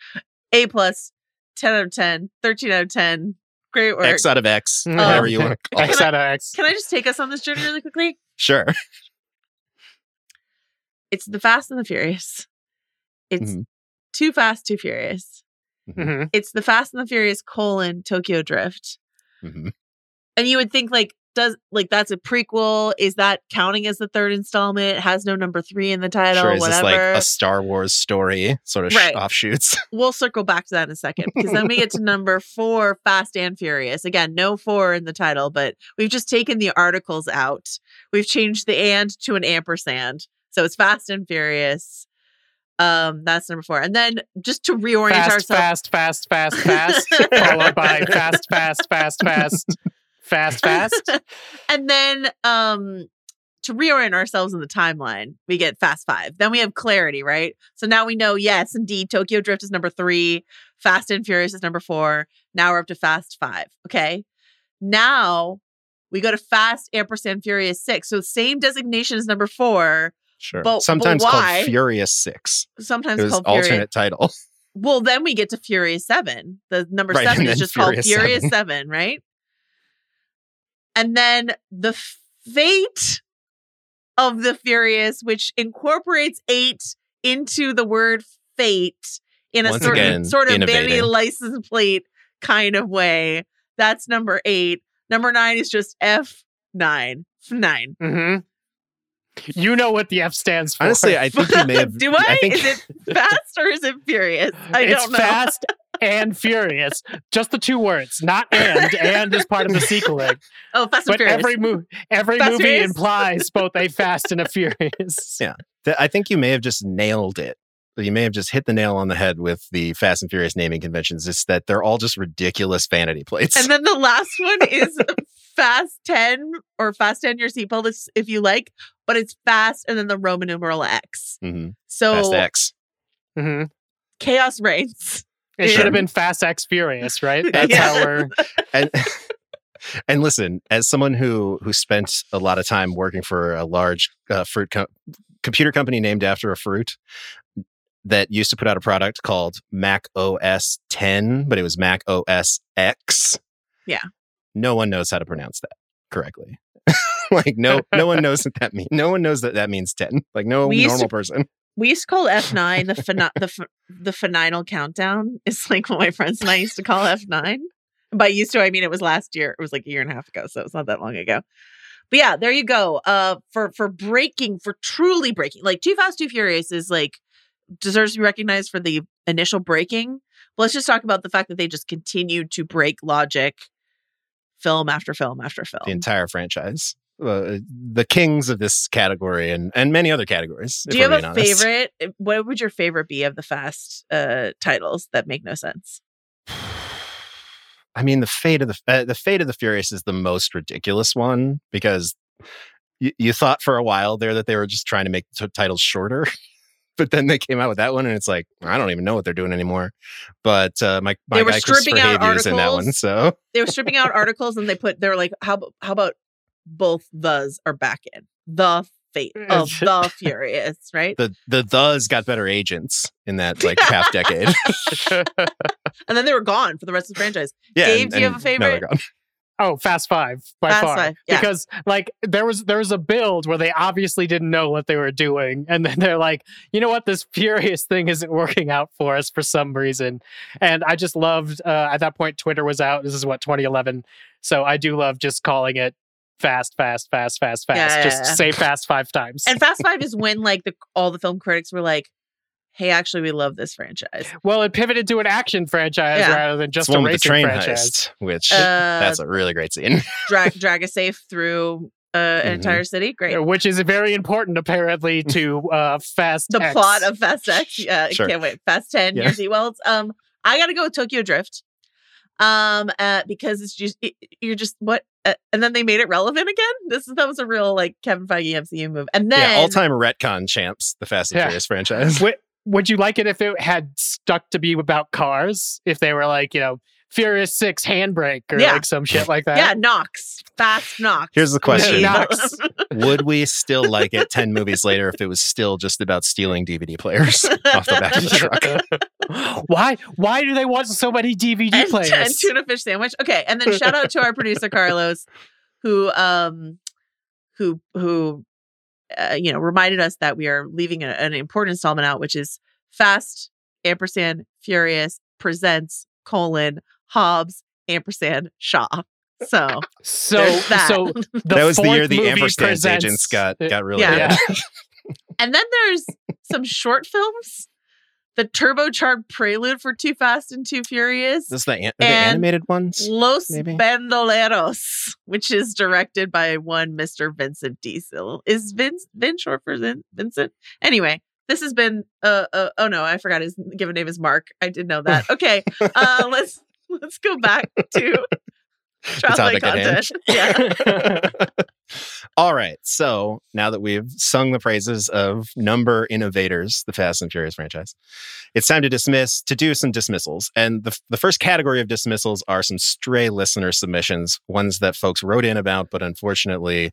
A plus, 10 out of 10, 13 out of 10. Great work. X out of X, Um, whatever you want. to call it. X out of X. Can I just take us on this journey really quickly? Sure. It's the Fast and the Furious. It's Mhm. Too Fast, Too Furious. Mhm. It's the Fast and the Furious colon Tokyo Drift. Mhm. And you would think like does like that's a prequel? Is that counting as the third installment? Has no number three in the title? Sure. Is whatever. this like a Star Wars story sort of sh- Right. offshoots? we'll circle back to that in a second because then we get to number four, Fast and Furious. Again, no four in the title, but we've just taken the articles out. We've changed the and to an ampersand. So it's Fast and Furious. Um, that's number four. And then just to reorient Fast, ourselves. fast, fast, fast, fast, followed by fast, fast, fast, fast, fast, fast. and then um to reorient ourselves in the timeline, we get Fast Five. Then we have clarity, right? So now we know, yes, indeed, Tokyo Drift is number three, Fast and Furious is number four. Now we're up to Fast Five. Okay. Now we go to Fast ampersand Furious Six. So same designation as number four, Sure. But- but Sometimes why? called Furious Six. sometimes called alternate Furious. title. Well, then we get to Furious Seven. The number Right, seven is just called Furious Furious 7. 7, right? And then the fate of the Furious, which incorporates eight into the word fate in a Once sort, again, sort of vanity license plate kind of way. That's number eight. Number nine is just F nine. F9. hmm You know what the F stands for. Honestly, I think you may have. Do I? think, Is it fast or is it furious? I it's don't know. fast and furious. Just the two words, not and. And is part of the sequeling. Oh, fast and But furious. every movie, every Fast movie Furious? implies both a fast and a furious. Yeah. I think you may have just nailed it. You may have just hit the nail on the head with the Fast and Furious naming conventions. It's that they're all just ridiculous vanity plates. And then the last one is Fast 10 or Fast 10 your seatbelt if- if you like, but it's fast and then the Roman numeral X. Mhm. So Fast X. hmm chaos reigns. It should have been Fast X Furious, right? That's Yeah. how we're. and and listen, as someone who who spent a lot of time working for a large uh, fruit co- computer company named after a fruit that used to put out a product called Mac OS 10, but it was Mac OS X. Yeah. No one knows how to pronounce that correctly. like no no one knows what that means. No one knows that that means 10. Like no normal to- person. We used to call F9 the fina- the f- the final countdown. Is like what my friends and I used to call F9. By used to, I mean it was last year. It was like a year and a half ago, so it's not that long ago. But yeah, there you go. Uh, for for breaking, for truly breaking, like Too Fast, Too Furious is like deserves to be recognized for the initial breaking. But let's just talk about the fact that they just continued to break logic, film after film after film. The entire franchise. Uh, the kings of this category and and many other categories. Do you have a honest. favorite? uh, What would your favorite be of the fast uh titles that make no sense? I mean, the fate of the uh, the fate of the Furious is the most ridiculous one because you, you thought for a while there that they were just trying to make t- titles shorter, but then they came out with that one, and it's like I don't even know what they're doing anymore. But uh, my my They were guy stripping Kristofer out Hivju is in that one, articles. so They were stripping out articles and they put they were like, how how about both thes are back in the fate of the furious, right? the the thes got better agents in that like half decade. And then they were gone for the rest of the franchise. yeah, Dave, and- do you have a and now they're favorite? gone. Oh, Fast Five by Fast far. Five, yeah. Because like there was there was a build where they obviously didn't know what they were doing, and then they're like, you know what, this Furious thing isn't working out for us for some reason. And I just loved uh, at that point Twitter was out. This is what 2011, so I do love just calling it fast, fast, fast, fast, fast. Yeah, yeah, just yeah. say fast five times. And Fast Five is when like the all the film critics were like, Hey, actually we love this franchise. well, it pivoted to an action franchise Yeah. rather than just It's a one with racing train franchise. heist, which Uh that's a really great scene. drag drag a safe through uh, an Mhm. entire city. Great. Which is very important, apparently, to uh, Fast. the X. plot of Fast X. Yeah, Sure. can't wait. Fast Ten, Yeah. your seatbelts. Um, I gotta go with Tokyo Drift. Um, uh, because it's just it, you're just what, uh, and then they made it relevant again. This is that was a real like Kevin Feige MCU move, and then yeah, all time retcon champs, the Fast and Yeah. Furious franchise. Would, would you like it if it had stuck to be about cars? If they were like, you know, Furious Six handbrake or Yeah. like some shit like that? yeah, Knox, Fast Knox. Here's the question. Knox. Would we still like it 10 movies later if it was still just about stealing DVD players off the back of the truck? why? Why do they want so many DVD and, players? and tuna fish sandwich. Okay, and then shout out to our producer Carlos, who um, who who, uh, you know, reminded us that we are leaving a- an important installment out, which is Fast ampersand Furious presents colon Hobbs ampersand Shaw. So so, that. so the that was the year the ampersand presents- agents got, got really Yeah. good. and then there's some short films. The turbocharged prelude for Too Fast and Too Furious. This is the, an- the animated ones? Los maybe? Bandoleros, which is directed by one Mr. Vincent Diesel. Is Vince Vin short for Vin, Vincent? Anyway, this has been uh, uh oh no, I forgot his given name is Mark. I did know that. Okay, uh let's let's go back to by topic at hand. Yeah. All right. So now that we've sung the praises of number innovators, the Fast and Furious franchise, it's time to dismiss, to do some dismissals. And the, the first category of dismissals are some stray listener submissions, ones that folks wrote in about, but unfortunately,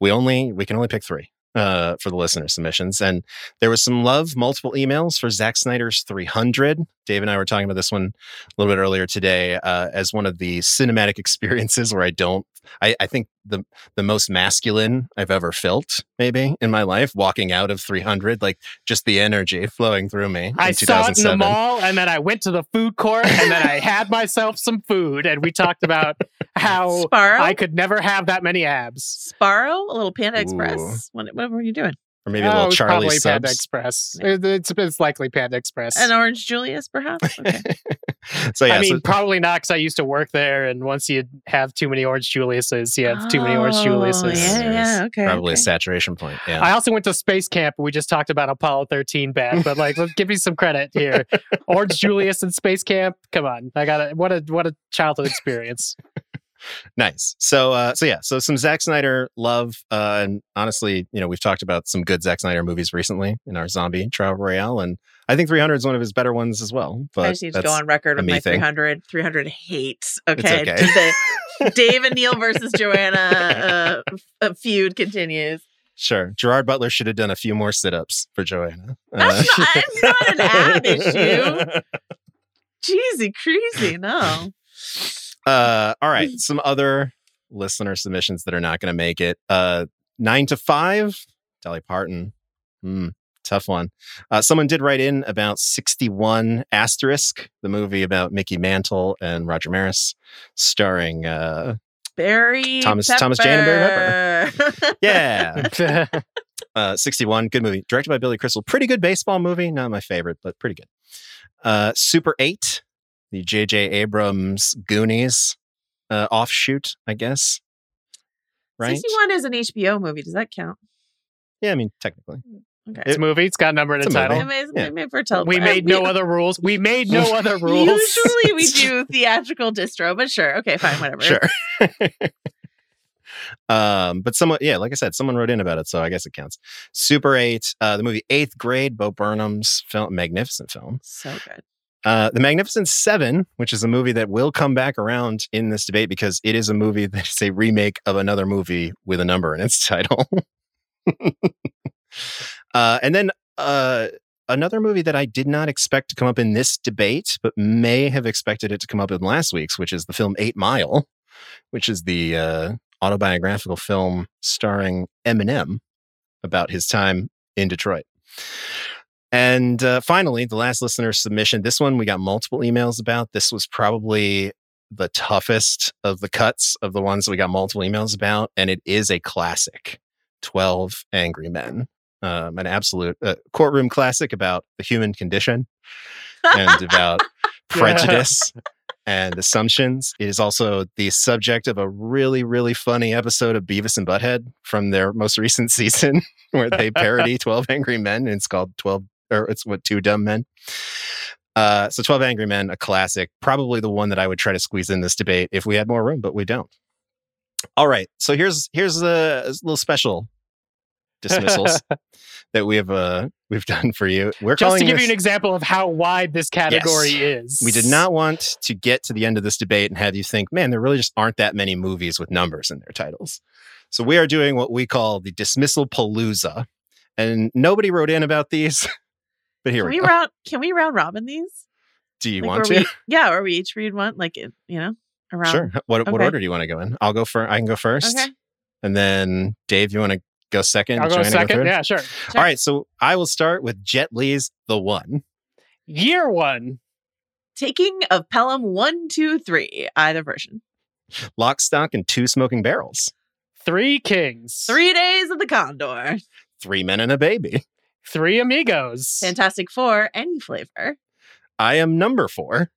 we only, we can only pick three. Uh, for the listener submissions. And there was some love, multiple emails for Zack Snyder's 300. Dave and I were talking about this one a little bit earlier today uh, as one of the cinematic experiences where I don't, I, I think the the most masculine I've ever felt, maybe in my life, walking out of 300, like just the energy flowing through me. I in saw it in the mall, and then I went to the food court, and then I had myself some food, and we talked about how Sbarro? I could never have that many abs. Sbarro, a little Panda Express. What, what were you doing? Or maybe a Oh, it little Charlie probably Panda. Express. It- It's, it's likely Panda Express. An Orange Julius, perhaps? Okay. so yeah, I mean, so, probably not because I used to work there, and once you have too many Orange Juliuses, you have too many Orange Oh, Juliuses. Yeah, yeah, okay. probably a saturation point. Yeah. I also went to space camp. We just talked about Apollo 13 bad, but like, let's give me some credit here. Orange Julius and space camp. Come on, I got to What a what a childhood experience. Nice. So, uh, so yeah, so some Zack Snyder love, uh, and honestly, you know, we've talked about some good Zack Snyder movies recently in our zombie trial royale, and I think 300 is one of his better ones as well. But I just need to go on record with my thing. 300. 300 hates. Okay. okay. The Dave and Neil versus Joanna uh, f- feud continues. Sure, Gerard Butler should have done a few more sit-ups for Joanna. That's not, it's not an issue. issue. Jeezy, crazy. No. Uh, all right, some other listener submissions that are not going to make it. Uh, nine to five, Dolly Parton. Hmm, tough one. Uh, someone did write in about 61 Asterisk, the movie about Mickey Mantle and Roger Maris, starring, uh, Barry Thomas- Thomas Jane and Barry Pepper. yeah, uh, 61, good movie. Directed by Billy Crystal. Pretty good baseball movie. Not my favorite, but pretty good. Uh, Super 8, the J.J. Abrams Goonies uh, offshoot, I guess. Right? 61 is an HBO movie. Does that count? Yeah, I mean, technically. Okay. It's a movie. It's got a number in the It's a movie. title. Amazing. Yeah. Maybe for tele- We made no other rules. We made no other rules. Usually we do theatrical distro, but sure. Okay, fine, whatever. Sure. um, but someone, yeah, like I said, someone wrote in about it, so I guess it counts. Super 8, uh, the movie Eighth Grade, Bo Burnham's film, magnificent film. So good. Uh, the Magnificent Seven, which is a movie that will come back around in this debate because it is a movie that is a remake of another movie with a number in its title. uh, and then uh, another movie that I did not expect to come up in this debate, but may have expected it to come up in last week's, which is the film Eight Mile, which is the uh, autobiographical film starring Eminem about his time in Detroit. And uh, finally, the last listener submission. This one we got multiple emails about. This was probably the toughest of the cuts of the ones we got multiple emails about. And it is a classic 12 Angry Men, um, an absolute uh, courtroom classic about the human condition and about prejudice and assumptions. It is also the subject of a really, really funny episode of Beavis and Butthead from their most recent season where they parody 12 Angry Men. And it's called 12, or it's what, Two Dumb Men. Uh, so 12 Angry Men, a classic, probably the one that I would try to squeeze in this debate if we had more room, but we don't. All right. So here's here's a, a little special dismissals that we have uh we've done for you. We're Just to give this, you an example of how wide this category is. we did not want to get to the end of this debate and have you think, man, there really just aren't that many movies with numbers in their titles. So we are doing what we call the dismissal palooza. And nobody wrote in about these, but here Can we we go. round can we round robin these? Do you Like, want to? We, yeah, or we each read one, like you know, around. Sure. What what order do you want to go in? I'll go for. I can go first. Okay. And then Dave, you want to go second? I'll go Joanna second. third? yeah, sure. All right. So I will start with Jet Li's The One. Year one. Taking of Pelham one, two, three, either version. Lock, Stock, and Two Smoking Barrels. Three kings. Three days of the Condor. Three Men and a Baby. Three amigos. Fantastic Four, any flavor. I am number four.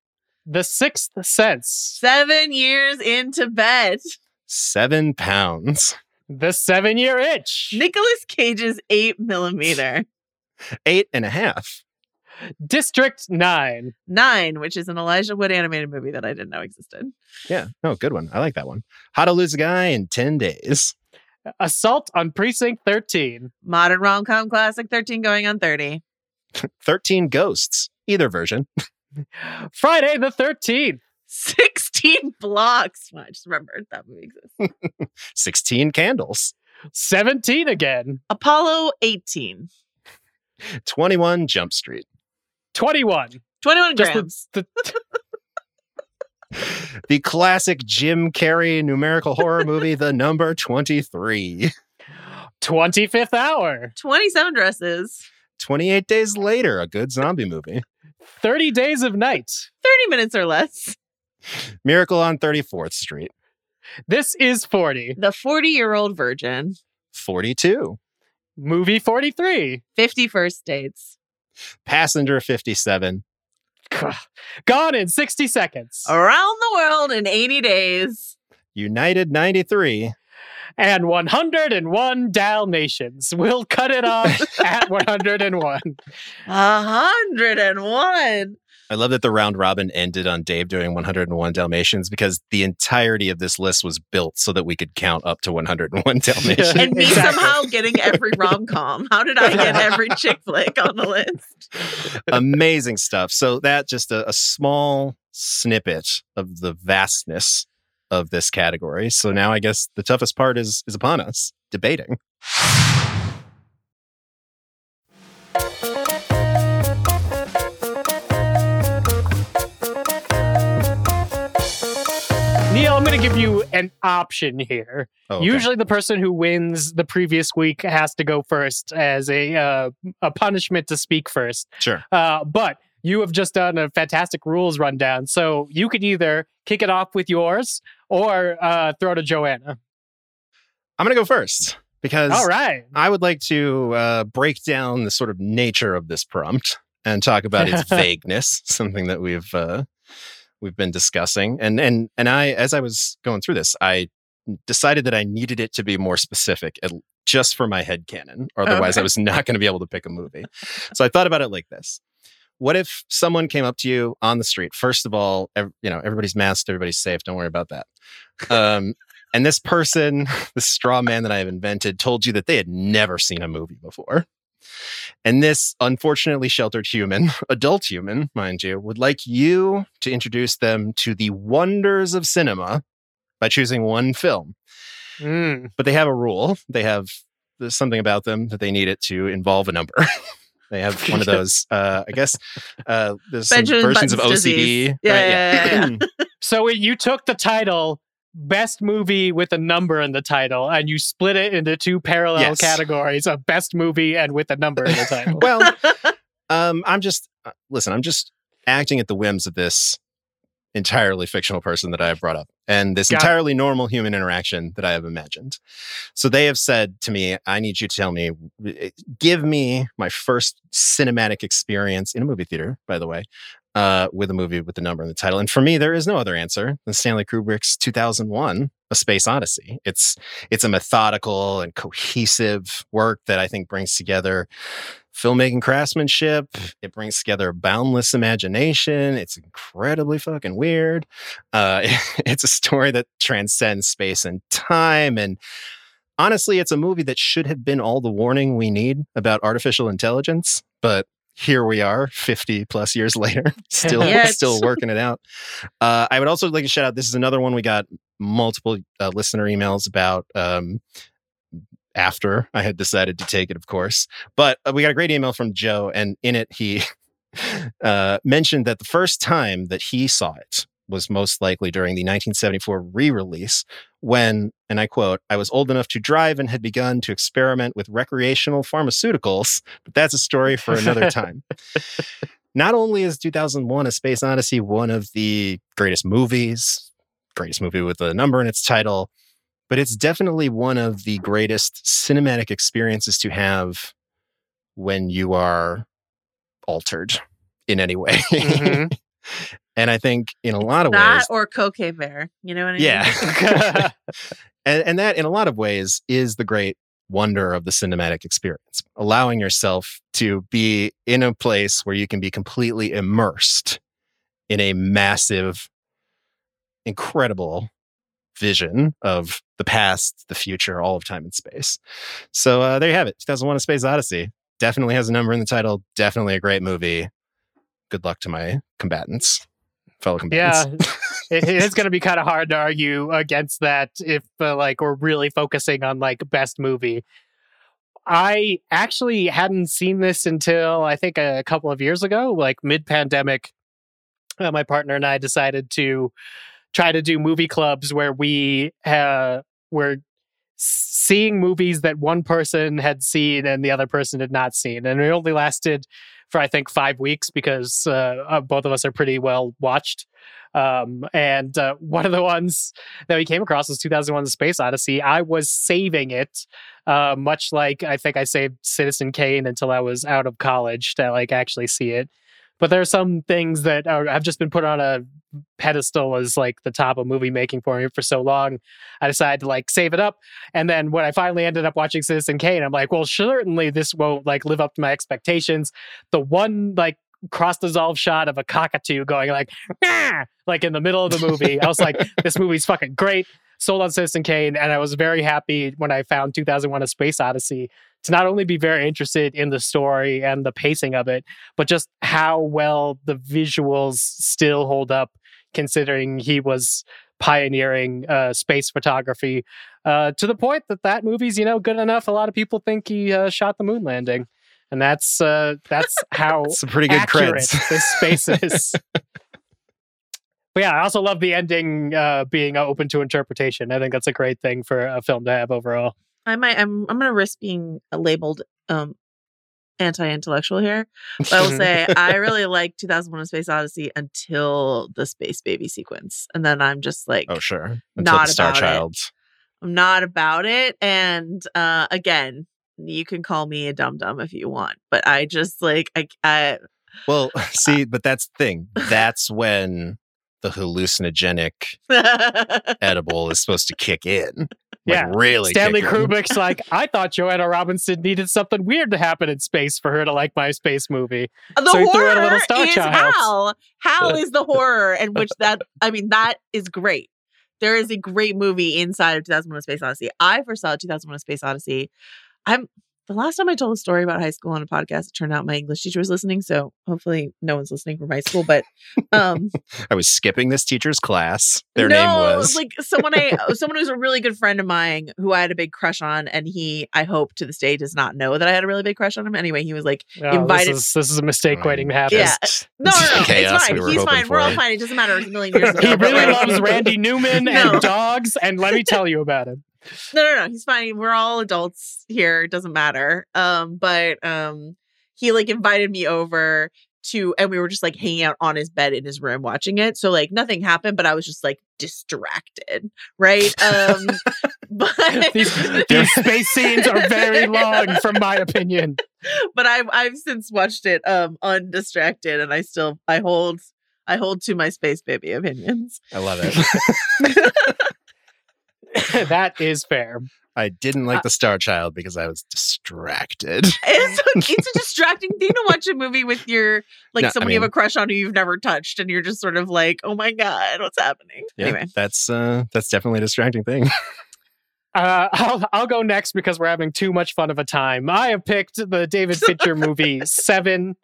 The sixth sense. Seven years in Tibet. Seven pounds. The seven year itch. Nicolas Cage's eight millimeter. Eight and a half. District nine. Nine, which is an Elijah Wood animated movie that I didn't know existed. Yeah. No, good one. I like that one. How to Lose a Guy in 10 Days. Assault on Precinct 13. Modern rom com classic 13 going on 30. 13 Ghosts. Either version. Friday the 13th. 16 blocks. Well, I just remembered that movie exists. 16 Candles. 17 again. Apollo 18. 21 Jump Street. 21. 21 Just grams. the, The classic Jim Carrey numerical horror movie, The Number 23. 25th hour. 27 dresses. 28 Days Later, a good zombie movie. 30 days of night. 30 minutes or less. Miracle on 34th Street. This is 40. The 40 year old virgin. 42. Movie 43. 50 first dates. Passenger 57. Gone in 60 seconds. Around the world in 80 days. United 93. And 101 Dalmatians. We'll cut it off at 101. 101. I love that the round robin ended on Dave doing 101 Dalmatians because the entirety of this list was built so that we could count up to 101 Dalmatians. And me Exactly. somehow getting every rom com. How did I get every chick flick on the list? Amazing stuff. So that just a, a small snippet of the vastness of this category. So now I guess the toughest part is is upon us, debating. You an option here. Oh, okay. Usually, the person who wins the previous week has to go first as a uh, a punishment to speak first. sure. Uh, but you have just done a fantastic rules rundown, so you could either kick it off with yours or uh, throw to Joanna. I'm going to go first because All right. I would like to uh, break down the sort of nature of this prompt and talk about its vagueness, something that we've uh, we've been discussing. And and and I, as I was going through this, I decided that I needed it to be more specific, at- just for my head canon. Otherwise, I was not going to be able to pick a movie. So I thought about it like this: What if someone came up to you on the street? First of all, ev- you know everybody's masked, everybody's safe. Don't worry about that. Um, and this person, this straw man that I have invented, told you that they had never seen a movie before. And this unfortunately sheltered human, adult human, mind you, would like you to introduce them to the wonders of cinema by choosing one film. Mm. But they have a rule. They have something about them that they need it to involve a number. they have one of those, uh, I guess, uh, there's some Benjamin versions of OCD. disease. right? Yeah, yeah, yeah, So you took the title best movie with a number in the title and you split it into two parallel Yes. categories of best movie and with a number in the title. well, um, I'm just uh, listen. I'm just acting at the whims of this entirely fictional person that I have brought up, and this Got it. entirely normal human interaction that I have imagined. So they have said to me, "I need you to tell me, eh, give me my first cinematic experience in a movie theater." By the way. Uh, with a movie with the number in the title, and for me, there is no other answer than Stanley Kubrick's 2001: A Space Odyssey. It's it's a methodical and cohesive work that I think brings together filmmaking craftsmanship. It brings together boundless imagination. It's incredibly fucking weird. Uh, it's a story that transcends space and time. And honestly, it's a movie that should have been all the warning we need about artificial intelligence. But here we are 50 plus years later still still working it out. Uh, i would also like to shout out this is another one we got multiple uh, listener emails about um, after i had decided to take it of course. But uh, we got a great email from joe and in it he uh, mentioned that the first time that he saw it was most likely during the 1974 re-release when and i quote i was old enough to drive and had begun to experiment with recreational pharmaceuticals but that's a story for another time not only is 2001 a space odyssey one of the greatest movies greatest movie with a number in its title but it's definitely one of the greatest cinematic experiences to have when you are altered in any way Mhm. and i think in a lot of that ways or Cocaine Bear. You know what I mean? yeah and, and that in a lot of ways is the great wonder of the cinematic experience allowing yourself to be in a place where you can be completely immersed in a massive incredible vision of the past the future all of time and space so uh, there you have it 2001 a space odyssey definitely has a number in the title definitely a great movie good luck to my combatants fellow combatants Yeah, it, it is going to be kind of hard to argue against that if uh, like we're really focusing on like best movie. I actually hadn't seen this until I think a couple of years ago, like mid pandemic. Uh, my partner and I decided to try to do movie clubs where we uh, were seeing movies that one person had seen and the other person had not seen, and it only lasted for I think five weeks because uh, uh, both of us are pretty well watched. Um, and uh, one of the ones that we came across was 2001: The Space Odyssey. I was saving it, uh, much like I think I saved Citizen Kane until I was out of college to like actually see it. But there are some things that are, have just been put on a pedestal as like the top of movie making for me for so long. I decided to like save it up. And then when I finally ended up watching Citizen Kane, I'm like, well, certainly this won't like live up to my expectations. The one like cross dissolve shot of a cockatoo going like, ah! like in the middle of the movie. I was like, this movie's fucking great. Sold on Citizen Kane, and I was very happy when I found 2001: A Space Odyssey to not only be very interested in the story and the pacing of it, but just how well the visuals still hold up, considering he was pioneering uh, space photography uh, to the point that that movie's you know good enough. A lot of people think he uh, shot the moon landing, and that's uh, that's how It's a pretty good accurate creds. this space is. But yeah, I also love the ending uh, being open to interpretation. I think that's a great thing for a film to have overall. I might. I'm. I'm gonna risk being labeled um anti-intellectual here. But I will say I really like 2001: A Space Odyssey until the space baby sequence, and then I'm just like, Oh, sure. Until Not Star about it. Child. I'm not about it. And uh again, you can call me a dum dum if you want, but I just like I. I Well, see, but that's the thing. That's when the hallucinogenic edible is supposed to kick in. Like, Yeah. really. Stanley. Kubrick's like, I thought Joanna Robinson needed something weird to happen in space for her to like my space movie. Uh, the So he threw a horror little Star is Child. Hal. Hal is the horror, and which that I mean that is great. There is a great movie inside of 2001: A Space Odyssey. I first saw 2001: A Space Odyssey. I'm the last time I told a story about high school on a podcast. It turned out my English teacher was listening, so hopefully no one's listening from high school. But um, I was skipping this teacher's class. Their no, name was. like someone I someone who's a really good friend of mine who I had a big crush on, and he I hope to this day does not know that I had a really big crush on him. Anyway, he was like, Oh, Invited- This is, this is a mistake waiting to happen. Yeah. Just- No, no, no, it's fine. we He's fine. We're all for. fine. It doesn't matter. It's a million years ago. He really loves Randy Newman No. and dogs, and let me tell you about him. No, no, no. He's fine. We're all adults here. It doesn't matter. Um, but um, he like invited me over to, and we were just like hanging out on his bed in his room watching it. So like nothing happened, but I was just like distracted, right? Um, but These, these space scenes are very long, from my opinion. but I've I've since watched it um undistracted, and I still I hold I hold to my space baby opinions. I love it. that is fair. I didn't Uh like the Star Child because I was distracted. It's a, it's a distracting thing to watch a movie with your like No, I someone you have a crush on who you've never touched, and you're just sort of like, oh my god, what's happening? Yeah, Anyway, that's uh, that's definitely a distracting thing. Uh, I'll I'll go next because we're having too much fun of a time. I have picked the David Fincher movie Seven.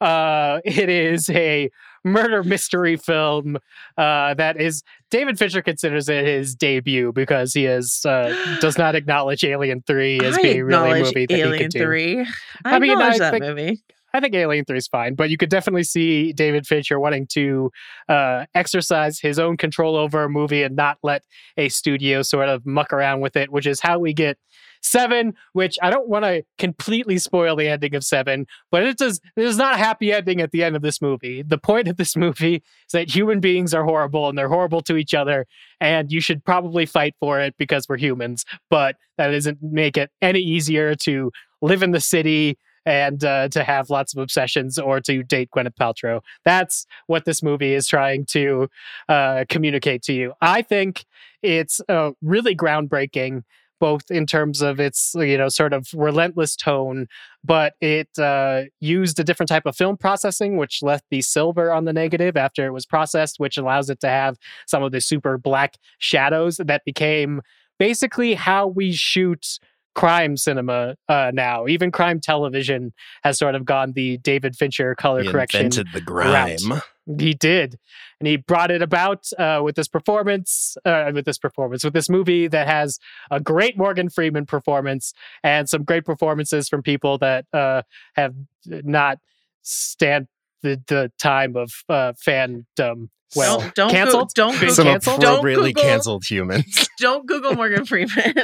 Uh, it is a murder mystery film uh, that is David Fincher considers it his debut because he is uh, does not acknowledge Alien Three as I being really a movie that he Alien could do. Three. I, I mean, acknowledge I that think- movie. I think Alien 3 is fine, but you could definitely see David Fincher wanting to uh, exercise his own control over a movie and not let a studio sort of muck around with it, which is how we get Seven, which I don't want to completely spoil the ending of Seven, but it does. There's not a happy ending at the end of this movie. The point of this movie is that human beings are horrible and they're horrible to each other, and you should probably fight for it because we're humans. But that doesn't make it any easier to live in the city and uh, to have lots of obsessions or to date Gwyneth Paltrow. That's what this movie is trying to uh, communicate to you. I think it's uh, really groundbreaking, both in terms of its you know sort of relentless tone, but it uh, used a different type of film processing, which left the silver on the negative after it was processed, which allows it to have some of the super black shadows that became basically how we shoot crime cinema uh, now. Even crime television has sort of gone the David Fincher color He correction. invented the grime. He did, and he brought it about uh, with this performance, uh, with this performance, with this movie that has a great Morgan Freeman performance and some great performances from people that uh, have not stand the, the time of uh, fandom. Well, don't, don't canceled? Go, don't Being Google, Some canceled? Don't appropriately Google- canceled humans. don't Google Morgan Freeman.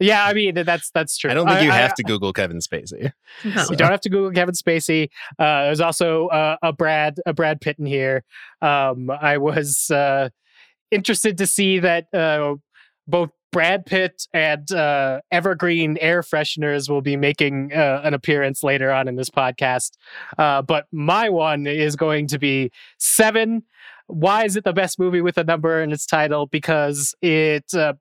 yeah, I mean that's that's true. I don't think you I- have to Google Kevin Spacey. no. You don't have to Google Kevin Spacey. Uh, there's also uh, a Brad a Brad Pitt in here. Um, I was uh, interested to see that uh, both Brad Pitt and uh, Evergreen air fresheners will be making uh, an appearance later on in this podcast. Uh, but my one is going to be Seven. Why is it the best movie with a number in its title? Because it uh,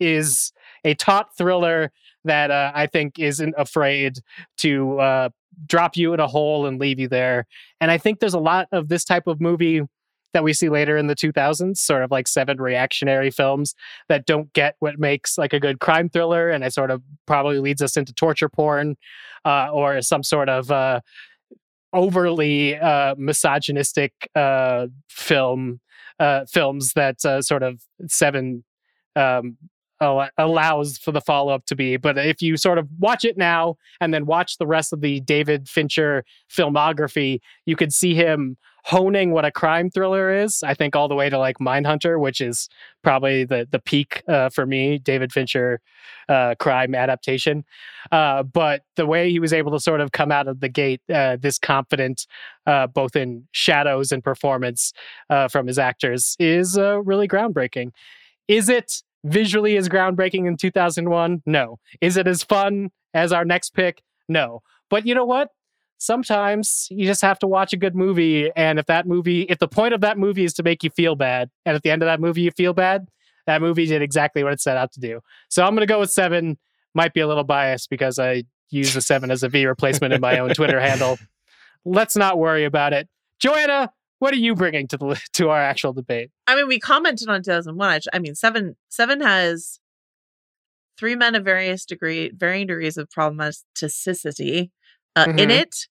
is a taut thriller that uh, I think isn't afraid to uh, drop you in a hole and leave you there. And I think there's a lot of this type of movie that we see later in the 2000s, sort of like seven reactionary films that don't get what makes like a good crime thriller, and it sort of probably leads us into torture porn uh, or some sort of uh, overly uh, misogynistic uh, film uh, films that uh, sort of seven um, allows for the follow up to be. But if you sort of watch it now and then watch the rest of the David Fincher filmography, you could see him honing what a crime thriller is. I think all the way to like Mindhunter, which is probably the the peak uh, for me, David Fincher uh, crime adaptation. Uh, but the way he was able to sort of come out of the gate uh, this confident, uh, both in shadows and performance uh, from his actors, is really groundbreaking. Is it visually as groundbreaking in 2001? No. Is it as fun as our next pick? No. But you know what? Sometimes you just have to watch a good movie. And if that movie, if the point of that movie is to make you feel bad, and at the end of that movie you feel bad, that movie did exactly what it set out to do. So I'm going to go with seven. Might be a little biased because I use the seven as a V replacement in my own Twitter handle. Let's not worry about it. Joanna, what are you bringing to the to our actual debate? I mean, we commented on 2001. I, I mean, seven seven has three men of various degree, varying degrees of problematicity uh, mm-hmm. in it,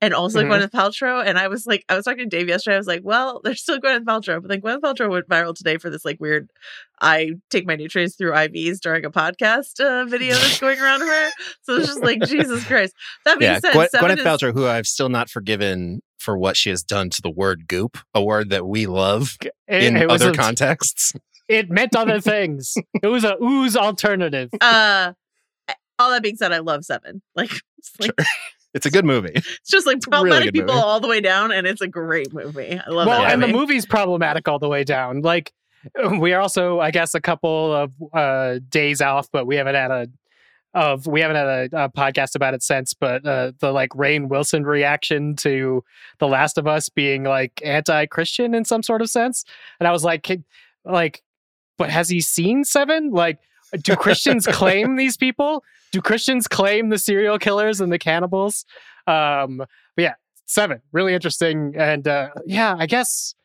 and also mm-hmm. Gwyneth Paltrow. And I was like, I was talking to Dave yesterday. I was like, well, there's still Gwyneth Paltrow, but then Gwyneth Paltrow went viral today for this like weird. I take my nutrients through IVs during a podcast uh, video that's going around her. So it's just like Jesus Christ. That being yeah, said, Gw- Gwyneth is- Paltrow, who I've still not forgiven for what she has done to the word goop, a word that we love it, in it other a, contexts. It meant other things. it was a ooze alternative. Uh, all that being said, I love Seven. Like, like, sure. It's a good movie. It's just like problematic really people movie. all the way down, and it's a great movie. I love it. well, that. and movie. the movie's problematic all the way down. Like, we are also, I guess, a couple of uh, days off, but we haven't had a of we haven't had a, a podcast about it since, but uh, the like Rainn Wilson reaction to The Last of Us being like anti-Christian in some sort of sense, and I was like, like, but has he seen Seven? Like, do Christians claim these people? Do Christians claim the serial killers and the cannibals? Um, but yeah, Seven, really interesting, and uh, yeah, I guess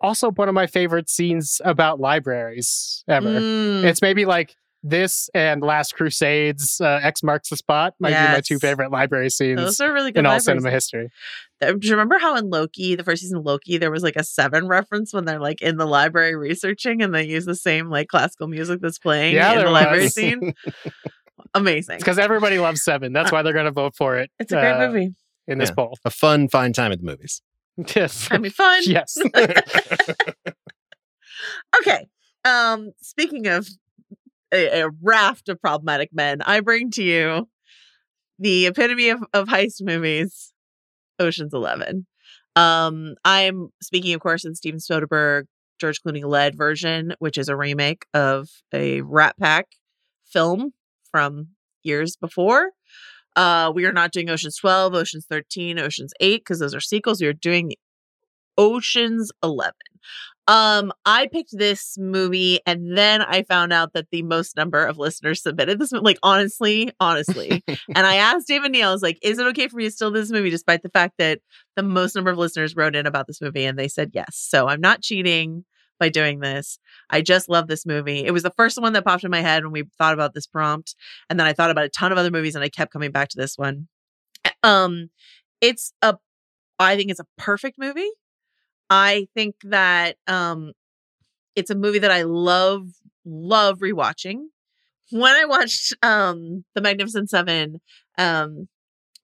also one of my favorite scenes about libraries ever. Mm. It's maybe like this and Last Crusades, uh, X marks the spot might yes. be my two favorite library scenes. Those are really good in all cinema history. Do you remember how in Loki, the first season of Loki, there was like a seven reference when they're like in the library researching and they use the same like classical music that's playing yeah, in the was. library scene? Amazing. because everybody loves Seven. That's why they're going to vote for it. It's a great uh, movie in this yeah. poll. A fun, fine time at the movies. Yes. I mean, fun. yes. okay. Um, speaking of a, a, raft of problematic men, I bring to you the epitome of, of heist movies, Ocean's Eleven. Um, I'm speaking, of course, in Steven Soderbergh, George Clooney led version, which is a remake of a Rat Pack film from years before. Uh, we are not doing Ocean's 12, Ocean's 13, Ocean's 8, because those are sequels. We are doing Ocean's 11. Um, I picked this movie and then I found out that the most number of listeners submitted this like honestly, honestly. and I asked David Neil, I was like, is it okay for me to still do this movie despite the fact that the most number of listeners wrote in about this movie and they said yes. So I'm not cheating by doing this. I just love this movie. It was the first one that popped in my head when we thought about this prompt. And then I thought about a ton of other movies and I kept coming back to this one. Um, it's a I think it's a perfect movie. I think that um it's a movie that I love love rewatching. When I watched um The Magnificent 7 um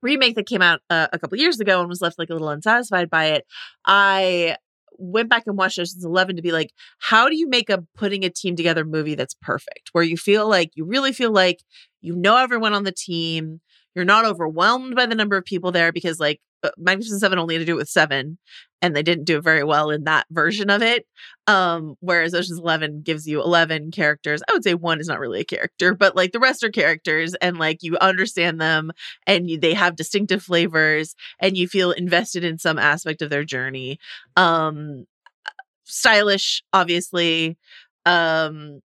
remake that came out uh, a couple years ago and was left like a little unsatisfied by it, I went back and watched Ocean's 11 to be like, how do you make a putting a team together movie that's perfect, where you feel like you really feel like you know everyone on the team, you're not overwhelmed by the number of people there because like Magnificent Seven only had to do it with seven, and they didn't do it very well in that version of it. Um, whereas Ocean's Eleven gives you eleven characters. I would say one is not really a character, but like the rest are characters, and like you understand them, and you, they have distinctive flavors, and you feel invested in some aspect of their journey. Um, stylish, obviously. Um,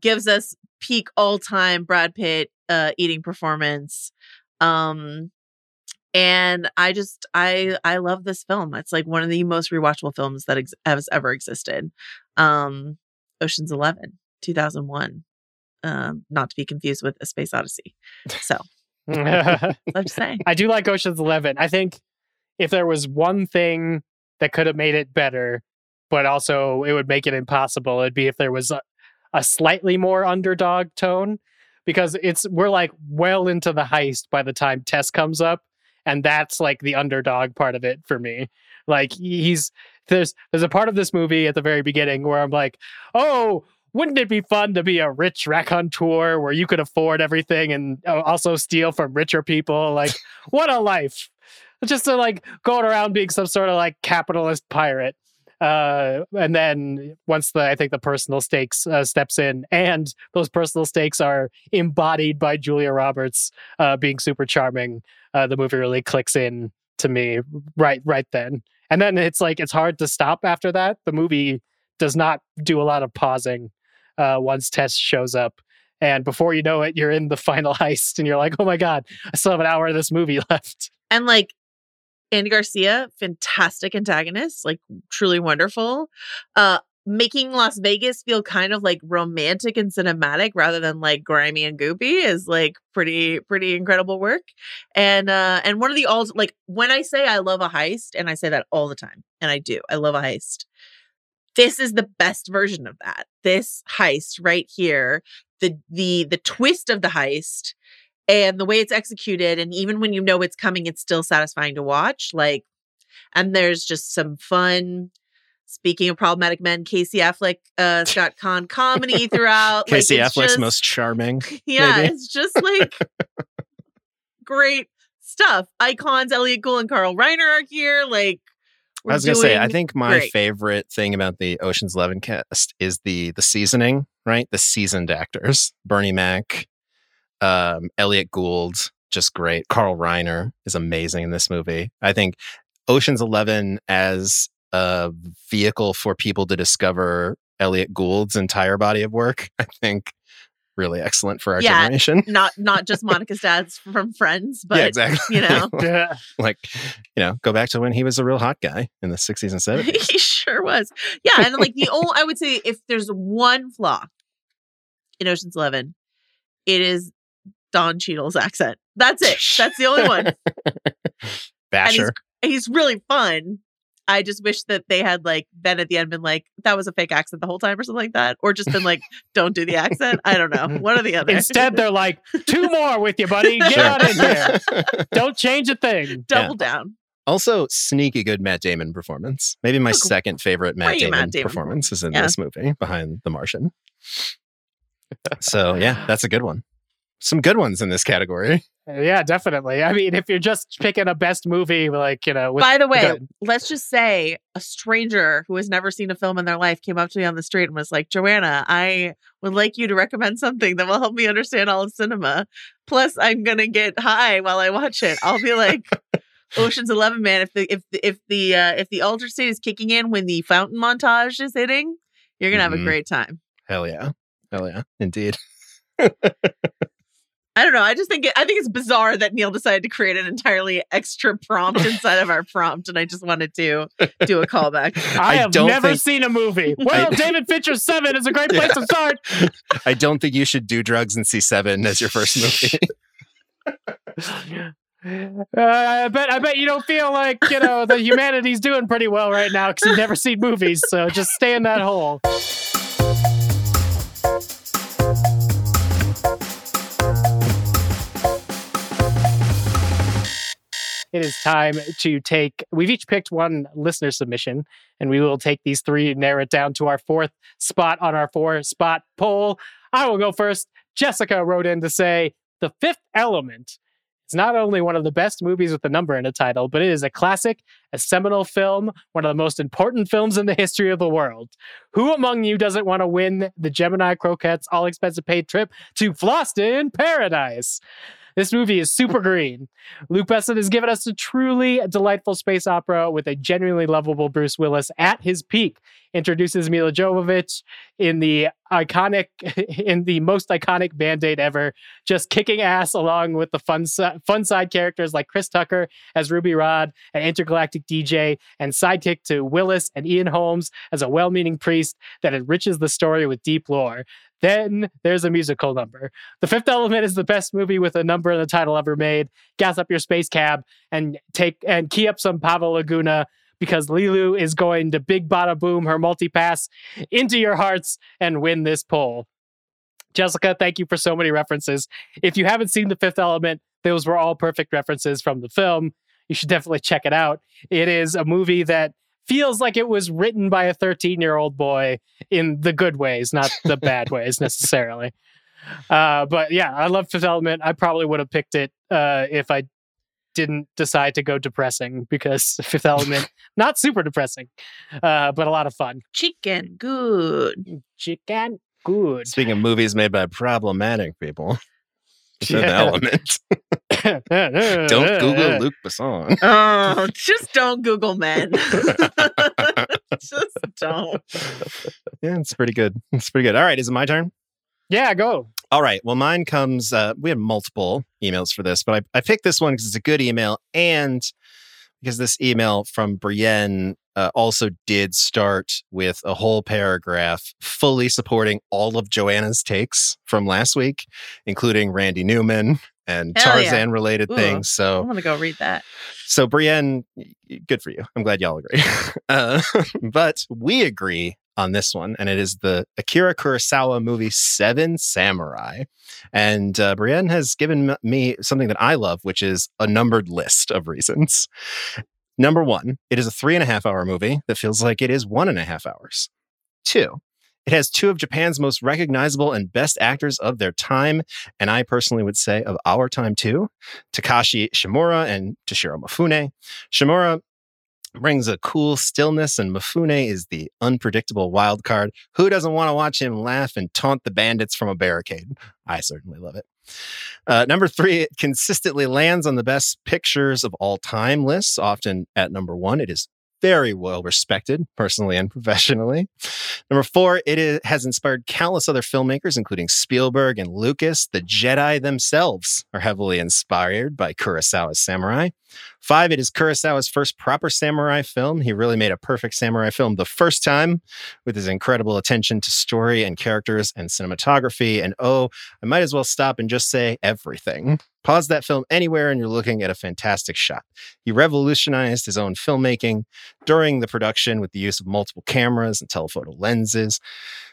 gives us peak all time Brad Pitt uh, eating performance. Um, and I just I I love this film. It's like one of the most rewatchable films that ex- has ever existed. Um, Ocean's Eleven, two thousand one. Um, not to be confused with A Space Odyssey. So let's say I do like Ocean's Eleven. I think if there was one thing that could have made it better, but also it would make it impossible, it'd be if there was a, a slightly more underdog tone. Because it's we're like well into the heist by the time Tess comes up, and that's like the underdog part of it for me. Like he's there's there's a part of this movie at the very beginning where I'm like, oh, wouldn't it be fun to be a rich raconteur where you could afford everything and uh, also steal from richer people? Like, what a life! Just to like going around being some sort of like capitalist pirate uh, and then once the I think the personal stakes uh, steps in, and those personal stakes are embodied by Julia Roberts uh, being super charming, uh, the movie really clicks in to me right right then. And then it's like it's hard to stop after that. The movie does not do a lot of pausing uh, once Tess shows up. And before you know it, you're in the final heist, and you're like, "Oh my god, I still have an hour of this movie left." And like Andy Garcia, fantastic antagonist, like truly wonderful. Uh making Las Vegas feel kind of like romantic and cinematic rather than like grimy and goopy is like pretty pretty incredible work. And uh and one of the all like when I say I love a heist and I say that all the time and I do. I love a heist. This is the best version of that. This heist right here, the the the twist of the heist and the way it's executed and even when you know it's coming it's still satisfying to watch like and there's just some fun speaking of problematic men casey affleck uh scott caan comedy throughout Casey like, Affleck's just, most charming. yeah maybe. it's just like great stuff icons elliott gould and carl reiner are here like I was gonna say, I think my great. favorite thing about the Ocean's Eleven cast is the the seasoning, right? The seasoned actors, Bernie Mac, um, Elliott Gould, just great. Carl Reiner is amazing in this movie. I think Ocean's Eleven as a vehicle for people to discover Elliott Gould's entire body of work, I think really excellent for our Yeah. generation. not not just monica's dad's from friends but yeah, exactly. you know Yeah. like, you know, go back to when he was a real hot guy in the 60s and 70s. he sure was. Yeah, and like the only I would say if there's one flaw in Ocean's Eleven, it is Don Cheadle's accent. That's it. That's the only one. Basher. And he's really fun. I just wish that they had like then at the end been like that was a fake accent the whole time or something like that, or just been like don't do the accent. I don't know, one or the other. Instead, they're like, two more with you, buddy. Get Sure. on in here. Don't change a thing. double down. Also, sneaky good Matt Damon performance. Maybe my Oh, second favorite Matt Damon, Matt Damon performance is in Yeah. this movie behind The Martian. So, yeah, that's a good one. Some good ones in this category. Yeah, definitely. I mean, if you're just picking a best movie, like, you know, with, By the way, good. let's just say a stranger who has never seen a film in their life came up to me on the street and was like, Joanna, I would like you to recommend something that will help me understand all of cinema. Plus, I'm gonna get high while I watch it. I'll be like Ocean's Eleven, man. If the if the if the uh, if the altered state is kicking in when the fountain montage is hitting, you're gonna have Mhm. a great time. Hell yeah. Hell yeah. Indeed. I don't know. I just think it, I think it's bizarre that Neil decided to create an entirely extra prompt inside of our prompt, and I just wanted to do a callback. I, I have don't never think- seen a movie. Well, David Fincher's Seven is a great place to start. I don't think you should do drugs and see seven as your first movie. Uh, I bet I bet you don't feel like you know the humanity's doing pretty well right now because you've never seen movies. So just stay in that hole. It is time to take. We've each picked one listener submission, and we will take these three, and narrow it down to our fourth spot on our four spot poll. I will go first. Jessica wrote in to say the fifth element It's not only one of the best movies with a number in a title, but it is a classic, a seminal film, one of the most important films in the history of the world. Who among you doesn't want to win the Gemini Croquettes all expensive paid trip to Fhloston Paradise? This movie is super green. Luc Besson has given us a truly delightful space opera with a genuinely lovable Bruce Willis at his peak. Introduces Milla Jovovich in the iconic, in the most iconic band aid ever, just kicking ass along with the fun, fun side characters like Chris Tucker as Ruby Rhod, an intergalactic DJ, and sidekick to Willis and Ian Holmes as a well-meaning priest that enriches the story with deep lore. Then there's a musical number. The Fifth Element is the best movie with a number in the title ever made. Gas up your space cab and take and key up some Pavo Laguna because Leeloo is going to big bada boom her multi pass into your hearts and win this poll. Jessica, thank you for so many references. If you haven't seen The Fifth Element, those were all perfect references from the film. You should definitely check it out. It is a movie that feels like it was written by a 13 year old boy in the good ways, not the bad ways necessarily. Uh, but yeah, I love Fifth Element. I probably would have picked it uh, if I didn't decide to go depressing because Fifth Element, not super depressing, uh, but a lot of fun. Chicken, good. Chicken, good. Speaking of movies made by problematic people, Fifth yeah. Element. Don't Google Luc Besson. Oh, just don't Google men. just don't. Yeah, it's pretty good. It's pretty good. All right, is it my turn? Yeah, go. All right. Well, mine comes. Uh, we have multiple emails for this, but I, I picked this one because it's a good email, and because this email from Brienne uh, also did start with a whole paragraph fully supporting all of Joanna's takes from last week, including Randy Newman and Hell Tarzan yeah. related Ooh, things. So I'm gonna go read that. So Brienne, good for you. I'm glad y'all agree. uh, but we agree on this one, and it is the Akira Kurosawa movie Seven Samurai. And uh, Brienne has given me something that I love, which is a numbered list of reasons. Number one, it is a three and a half hour movie that feels like it is one and a half hours. Two, it has two of Japan's most recognizable and best actors of their time, and I personally would say of our time too, Takashi Shimura and Toshiro Mifune. Shimura brings a cool stillness, and Mifune is the unpredictable wild card. Who doesn't want to watch him laugh and taunt the bandits from a barricade? I certainly love it. Uh, number three, it consistently lands on the best pictures of all time lists, often at number one. It is very well respected, personally and professionally. Number four, it is, has inspired countless other filmmakers, including Spielberg and Lucas. The Jedi themselves are heavily inspired by Kurosawa's samurai. Five, it is Kurosawa's first proper samurai film. He really made a perfect samurai film the first time with his incredible attention to story and characters and cinematography. And oh, I might as well stop and just say everything. Pause that film anywhere and you're looking at a fantastic shot. He revolutionized his own filmmaking during the production with the use of multiple cameras and telephoto lenses.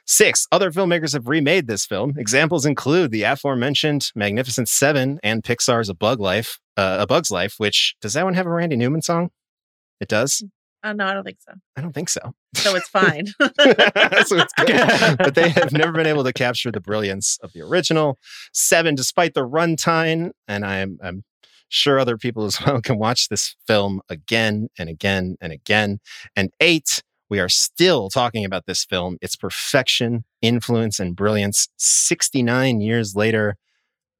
Six, other filmmakers have remade this film. Examples include the aforementioned Magnificent Seven and Pixar's A Bug Life, uh, A Bug's Life, which does that one have a Randy Newman song? It does. Uh, no, I don't think so. I don't think so. So it's fine. so it's good. but they have never been able to capture the brilliance of the original. Seven, despite the runtime, and I'm, I'm sure other people as well can watch this film again and again and again. And eight, we are still talking about this film, its perfection, influence, and brilliance 69 years later.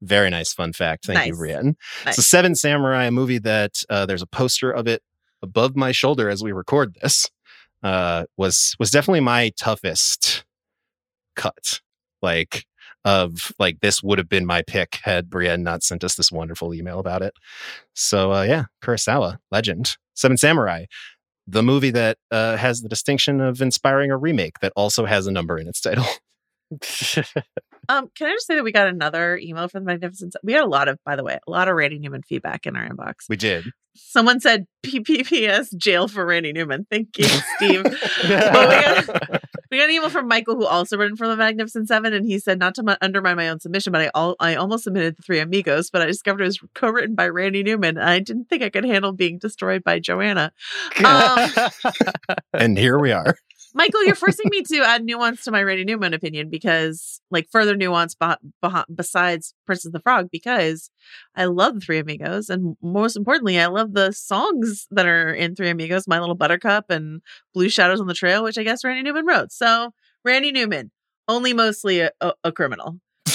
Very nice fun fact. Thank nice. you, Brienne. Nice. So, Seven Samurai, a movie that uh, there's a poster of it above my shoulder as we record this, uh, was was definitely my toughest cut. Like of like this would have been my pick had Brienne not sent us this wonderful email about it. So uh, yeah, Kurosawa, legend, Seven Samurai, the movie that uh, has the distinction of inspiring a remake that also has a number in its title. um, can I just say that we got another email from the Magnificent? We had a lot of, by the way, a lot of Randy Newman feedback in our inbox. We did. Someone said PPPS jail for Randy Newman. Thank you, Steve. we, got, we, got, an email from Michael who also written for the Magnificent Seven, and he said not to m- undermine my own submission, but I all I almost submitted the Three Amigos, but I discovered it was co-written by Randy Newman, and I didn't think I could handle being destroyed by Joanna. Um, and here we are. Michael, you're forcing me to add nuance to my Randy Newman opinion because, like, further nuance beh- beh- besides Princess the Frog, because I love the Three Amigos, and most importantly, I love the songs that are in Three Amigos, My Little Buttercup and Blue Shadows on the Trail, which I guess Randy Newman wrote. So, Randy Newman, only mostly a, a, a criminal.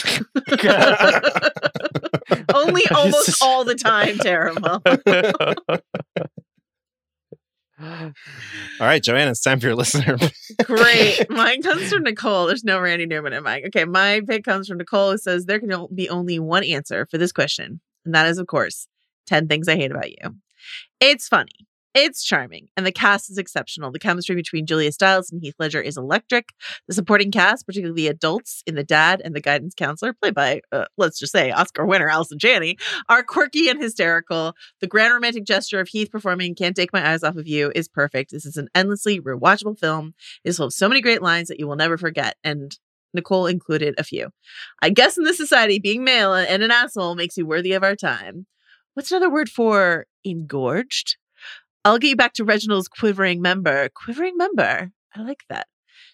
only almost all the time terrible. All right, Joanna, it's time for your listener. Great. Mine comes from Nicole. There's no Randy Newman in mine. Okay, my pick comes from Nicole who says there can be only one answer for this question. And that is, of course, 10 things I hate about you. It's funny. It's charming, and the cast is exceptional. The chemistry between Julia Stiles and Heath Ledger is electric. The supporting cast, particularly the adults in the dad and the guidance counselor, played by, uh, let's just say, Oscar winner Allison Janney, are quirky and hysterical. The grand romantic gesture of Heath performing "Can't Take My Eyes Off of You" is perfect. This is an endlessly rewatchable film. It is full of so many great lines that you will never forget, and Nicole included a few. I guess in this society, being male and an asshole makes you worthy of our time. What's another word for engorged? I'll get you back to Reginald's quivering member. Quivering member. I like that.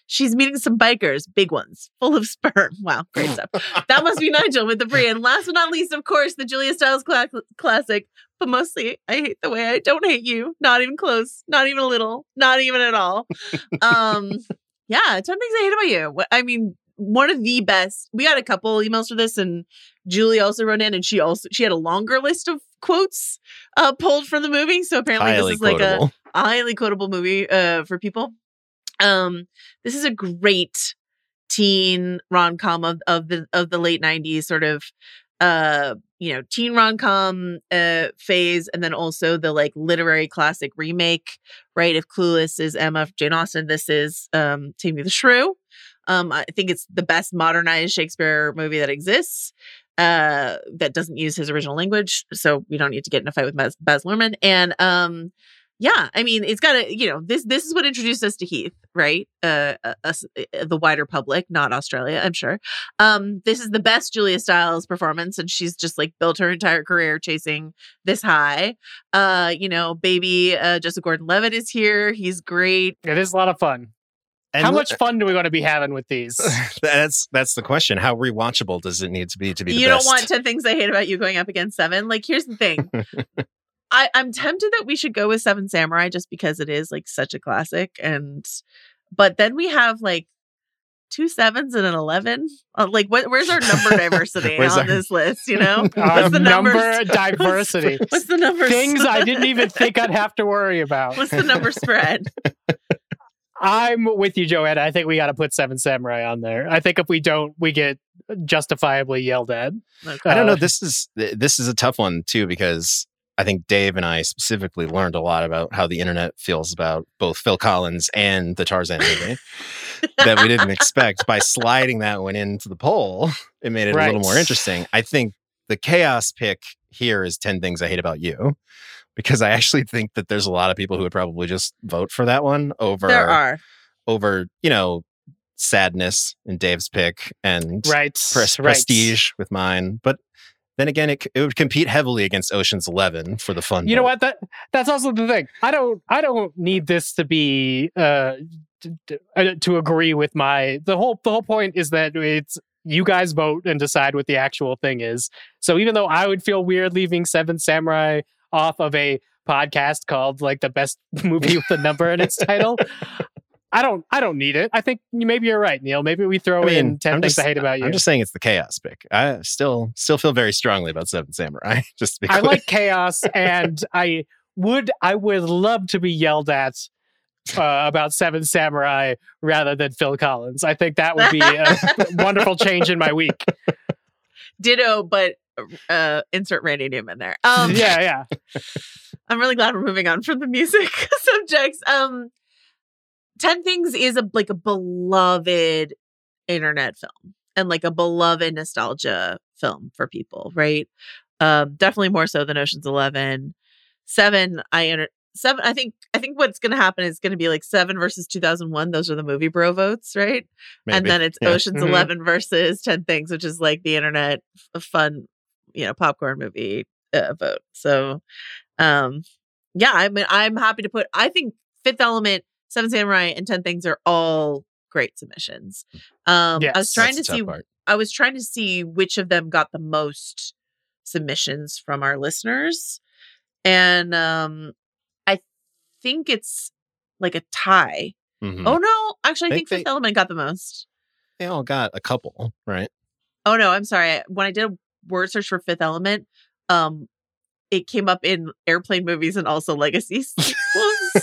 She's meeting some bikers, big ones, full of sperm. Wow, great stuff. that must be Nigel with the brie. And last but not least, of course, the Julia Stiles cla- classic. But mostly, I hate the way I don't hate you. Not even close. Not even a little. Not even at all. Um, yeah, ten things I hate about you. I mean, one of the best. We got a couple emails for this, and Julie also wrote in, and she also she had a longer list of quotes uh, pulled from the movie. So apparently, Highly this is like quotable. a, a highly quotable movie uh, for people. Um, this is a great teen rom com of, of the of the late '90s, sort of uh you know teen rom com uh phase and then also the like literary classic remake right if clueless is emma jane austen this is um tammy the shrew um i think it's the best modernized shakespeare movie that exists uh that doesn't use his original language so we don't need to get in a fight with baz, baz luhrmann and um yeah i mean it's got to you know this this is what introduced us to heath right? Uh, uh, us, uh, the wider public not australia i'm sure. Um this is the best julia stiles performance and she's just like built her entire career chasing this high. Uh you know baby uh joseph gordon-levitt is here he's great. It is a lot of fun. And How much fun do we want to be having with these? that's that's the question. How rewatchable does it need to be to be the you don't want 10 things i hate about you going up against seven like here's the thing I, i'm tempted that we should go with seven samurai just because it is like such a classic and but then we have like two sevens and an 11 uh, like what where's our number diversity on our- this list you know Our what's the number diversity. what's, what's the number Things I didn't even think I'd have to worry about. what's the number spread I'm with you, Joanna. I think we got to put Seven Samurai on there. I think if we don't, we get justifiably yelled at. Okay. I don't know. Uh, This is this is a tough one too because I think Dave and I specifically learned a lot about how the internet feels about both Phil Collins and the Tarzan movie that we didn't expect. By sliding that one into the poll, it made it a little more interesting. I think the chaos pick here is 10 things I hate about you because I actually think that there's a lot of people who would probably just vote for that one over there are over, you know, sadness in Dave's pick and Right. pres- right. prestige with mine. But then again, it, it would compete heavily against Ocean's Eleven for the fun. You know what? That that's also the thing. I don't. I don't need this to be uh, d- uh, to agree with my. The whole the whole point is that it's you guys vote and decide what the actual thing is. So even though I would feel weird leaving Seven Samurai off of a podcast called like the best movie with a number in its title. I don't. I don't need it. I think maybe you're right, Neil. Maybe we throw I mean, in 10 I'm things just- I hate about you. I'm just saying it's the chaos pick. I still still feel very strongly about Seven Samurai. Just I like chaos, and I would I would love to be yelled at uh, about Seven Samurai rather than Phil Collins. I think that would be a wonderful change in my week. Ditto but uh insert randy newman there um yeah, yeah. I'm really glad we're moving on from the music subjects. Um, Ten Things is a like a beloved internet film and like a beloved nostalgia film for people, right? Um, definitely more so than Ocean's Eleven. Seven, I enter seven. I think I think what's going to happen is going to be like seven versus 2001. Those are the movie bro votes, right? And then it's Yeah. Ocean's Mhm. Eleven versus Ten Things, which is like the internet fun, you know, popcorn movie uh, vote. So, um, yeah, I mean, I'm happy to put. I think Fifth Element Seven Samurai, and Ten Things are all great submissions. Um, I was trying to see. part. I was trying to see which of them got the most submissions from our listeners, and um, think it's like a tie. Mhm. Oh no, actually, I Think think Fifth they- Element got the most. They all got a couple, right? Oh no, I'm sorry. When I did a word search for Fifth Element, um, it came up in airplane movies and also legacy sequels.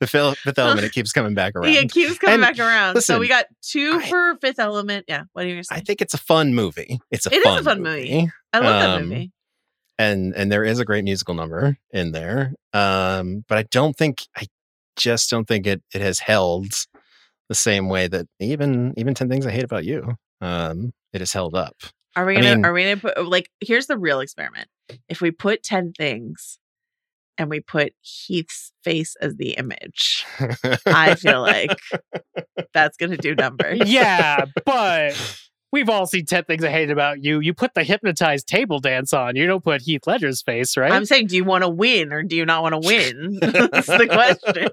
the fil- fifth element, it keeps coming back around. yeah, it keeps coming And back around. so we got two I- for Fifth Element. Yeah, what are you gonna? I think it's a fun movie. It's a It is fun a fun movie. I love that um, movie. And and there is a great musical number in there. Um, but I don't think I just don't think it it has held the same way that even even Ten Things I Hate About You. Um, it has held up. Are we gonna? mean- are we gonna put like? Here's the real experiment. If we put ten things, and we put Heath's face as the image, I feel like that's gonna do numbers. yeah, but we've all seen 10 Things I Hate About You. You put the hypnotized table dance on. You don't put Heath Ledger's face, right? I'm saying, do you want to win or do you not want to win? That's the question.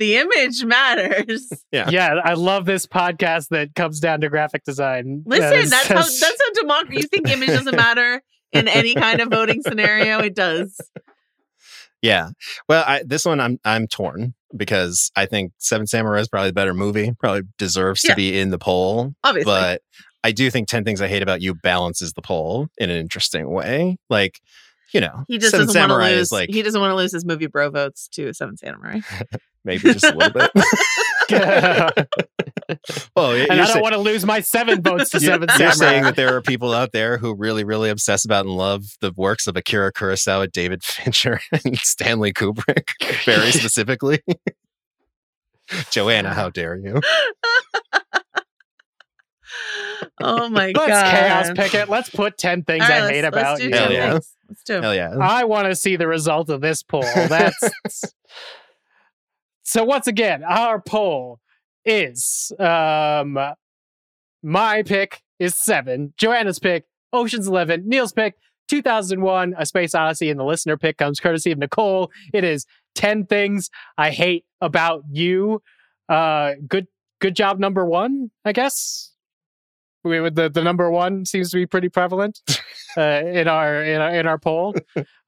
the image matters. yeah. yeah, I love this podcast that comes down to graphic design. Listen, Uh, that's how that's how democracy. You think image doesn't matter in any kind of voting scenario? It does. Yeah. Well, I, this one I'm I'm torn because I think Seven Samurai is probably a better movie. Probably deserves to be in the poll. Obviously. But I do think Ten Things I Hate About You balances the poll in an interesting way. Like, you know, He just Seven doesn't want to lose. is like he doesn't want to lose his movie bro votes to Seven Samurai. maybe just a little bit. well, you're, and I don't say- want to lose my seven votes to you're- seven you're Samurai. saying that there are people out there who really, really obsess about and love the works of Akira Kurosawa, David Fincher, and Stanley Kubrick, very specifically. Joanna, how dare you? Oh my god. Let's chaos pick it. Let's put 10 things All right, I let's- hate let's about do you. Hell yeah. things. Let's do 'em. Hell yeah. I want to see the result of this poll. That's so. Once again, our poll is um, my pick is seven. Joanna's pick, Ocean's Eleven. Neil's pick, 2001: A Space Odyssey, and the listener pick comes courtesy of Nicole. It is 10 things I hate about you. Uh, good, good job, number one. I guess. We, the the number one seems to be pretty prevalent uh, in our in our in our poll.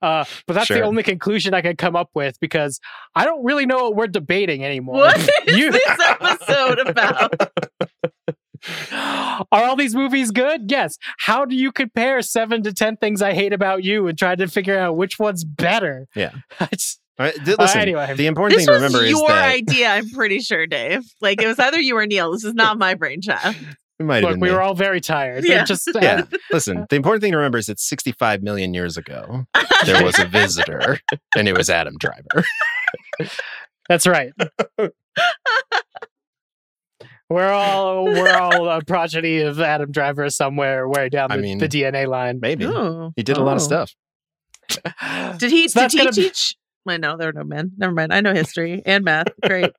Uh, but that's the only conclusion I can come up with because I don't really know what we're debating anymore. What is You- this episode about? Are all these movies good? Yes. How do you compare seven to ten things I hate about you and try to figure out which one's better? Yeah. It's- All right, th- listen, anyway. the important thing to remember is your that idea. I'm pretty sure, Dave. Like it was either you or Neil. This is not my brainchild. It might have been we me. were all very tired. Yeah. Yeah. Just uh, yeah. Listen, the important thing to remember is that 65 million years ago, there was a visitor, and it was Adam Driver. that's right. we're all we're all a progeny of Adam Driver somewhere way down I the, mean, the DNA line. Maybe Oh. he did a lot of Oh. stuff. Did he? So did he gonna be- teach? I know there are no men. Never mind. I know history and math. Great.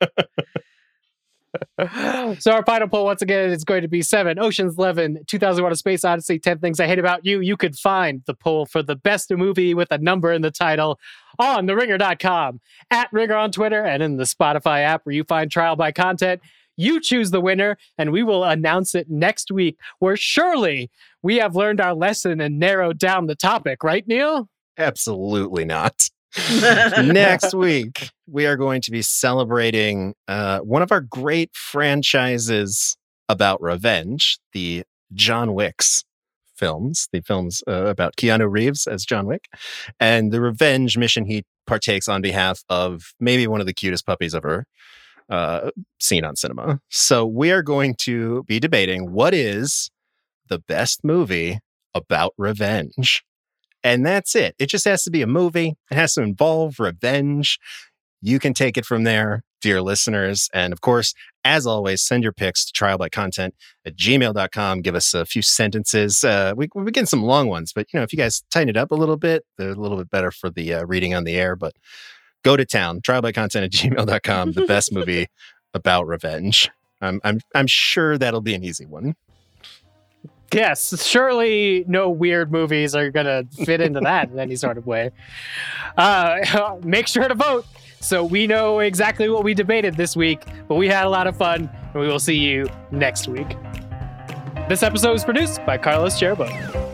So our final poll once again is going to be seven. Oceans 11 2001 a space odyssey 10 things i hate about you. You could find the poll for the best movie with a number in the title on the theringer.com at ringer on twitter and in the spotify app where you find trial by content. You choose the winner and we will announce it next week where surely we have learned our lesson and narrowed down the topic. Right neil? Absolutely not. Next week, we are going to be celebrating uh, one of our great franchises about revenge, the John Wick's films, the films uh, about Keanu Reeves as John Wick, and the revenge mission he partakes on behalf of maybe one of the cutest puppies ever uh, seen on cinema. So we are going to be debating what is the best movie about revenge. And that's it. It just has to be a movie. It has to involve revenge. You can take it from there, dear listeners. And of course, as always, send your picks to trialbycontent at gmail.com. Give us a few sentences. Uh, we, we're getting some long ones, but you know, if you guys tighten it up a little bit, they're a little bit better for the uh, reading on the air. But go to town, trialbycontent at gmail.com. The best movie about revenge. I'm, I'm, I'm sure that'll be an easy one. Yes, surely no weird movies are going to fit into that in any sort of way. Uh, make sure to vote so we know exactly what we debated this week, but we had a lot of fun, and we will see you next week. This episode was produced by Carlos Chiriboga.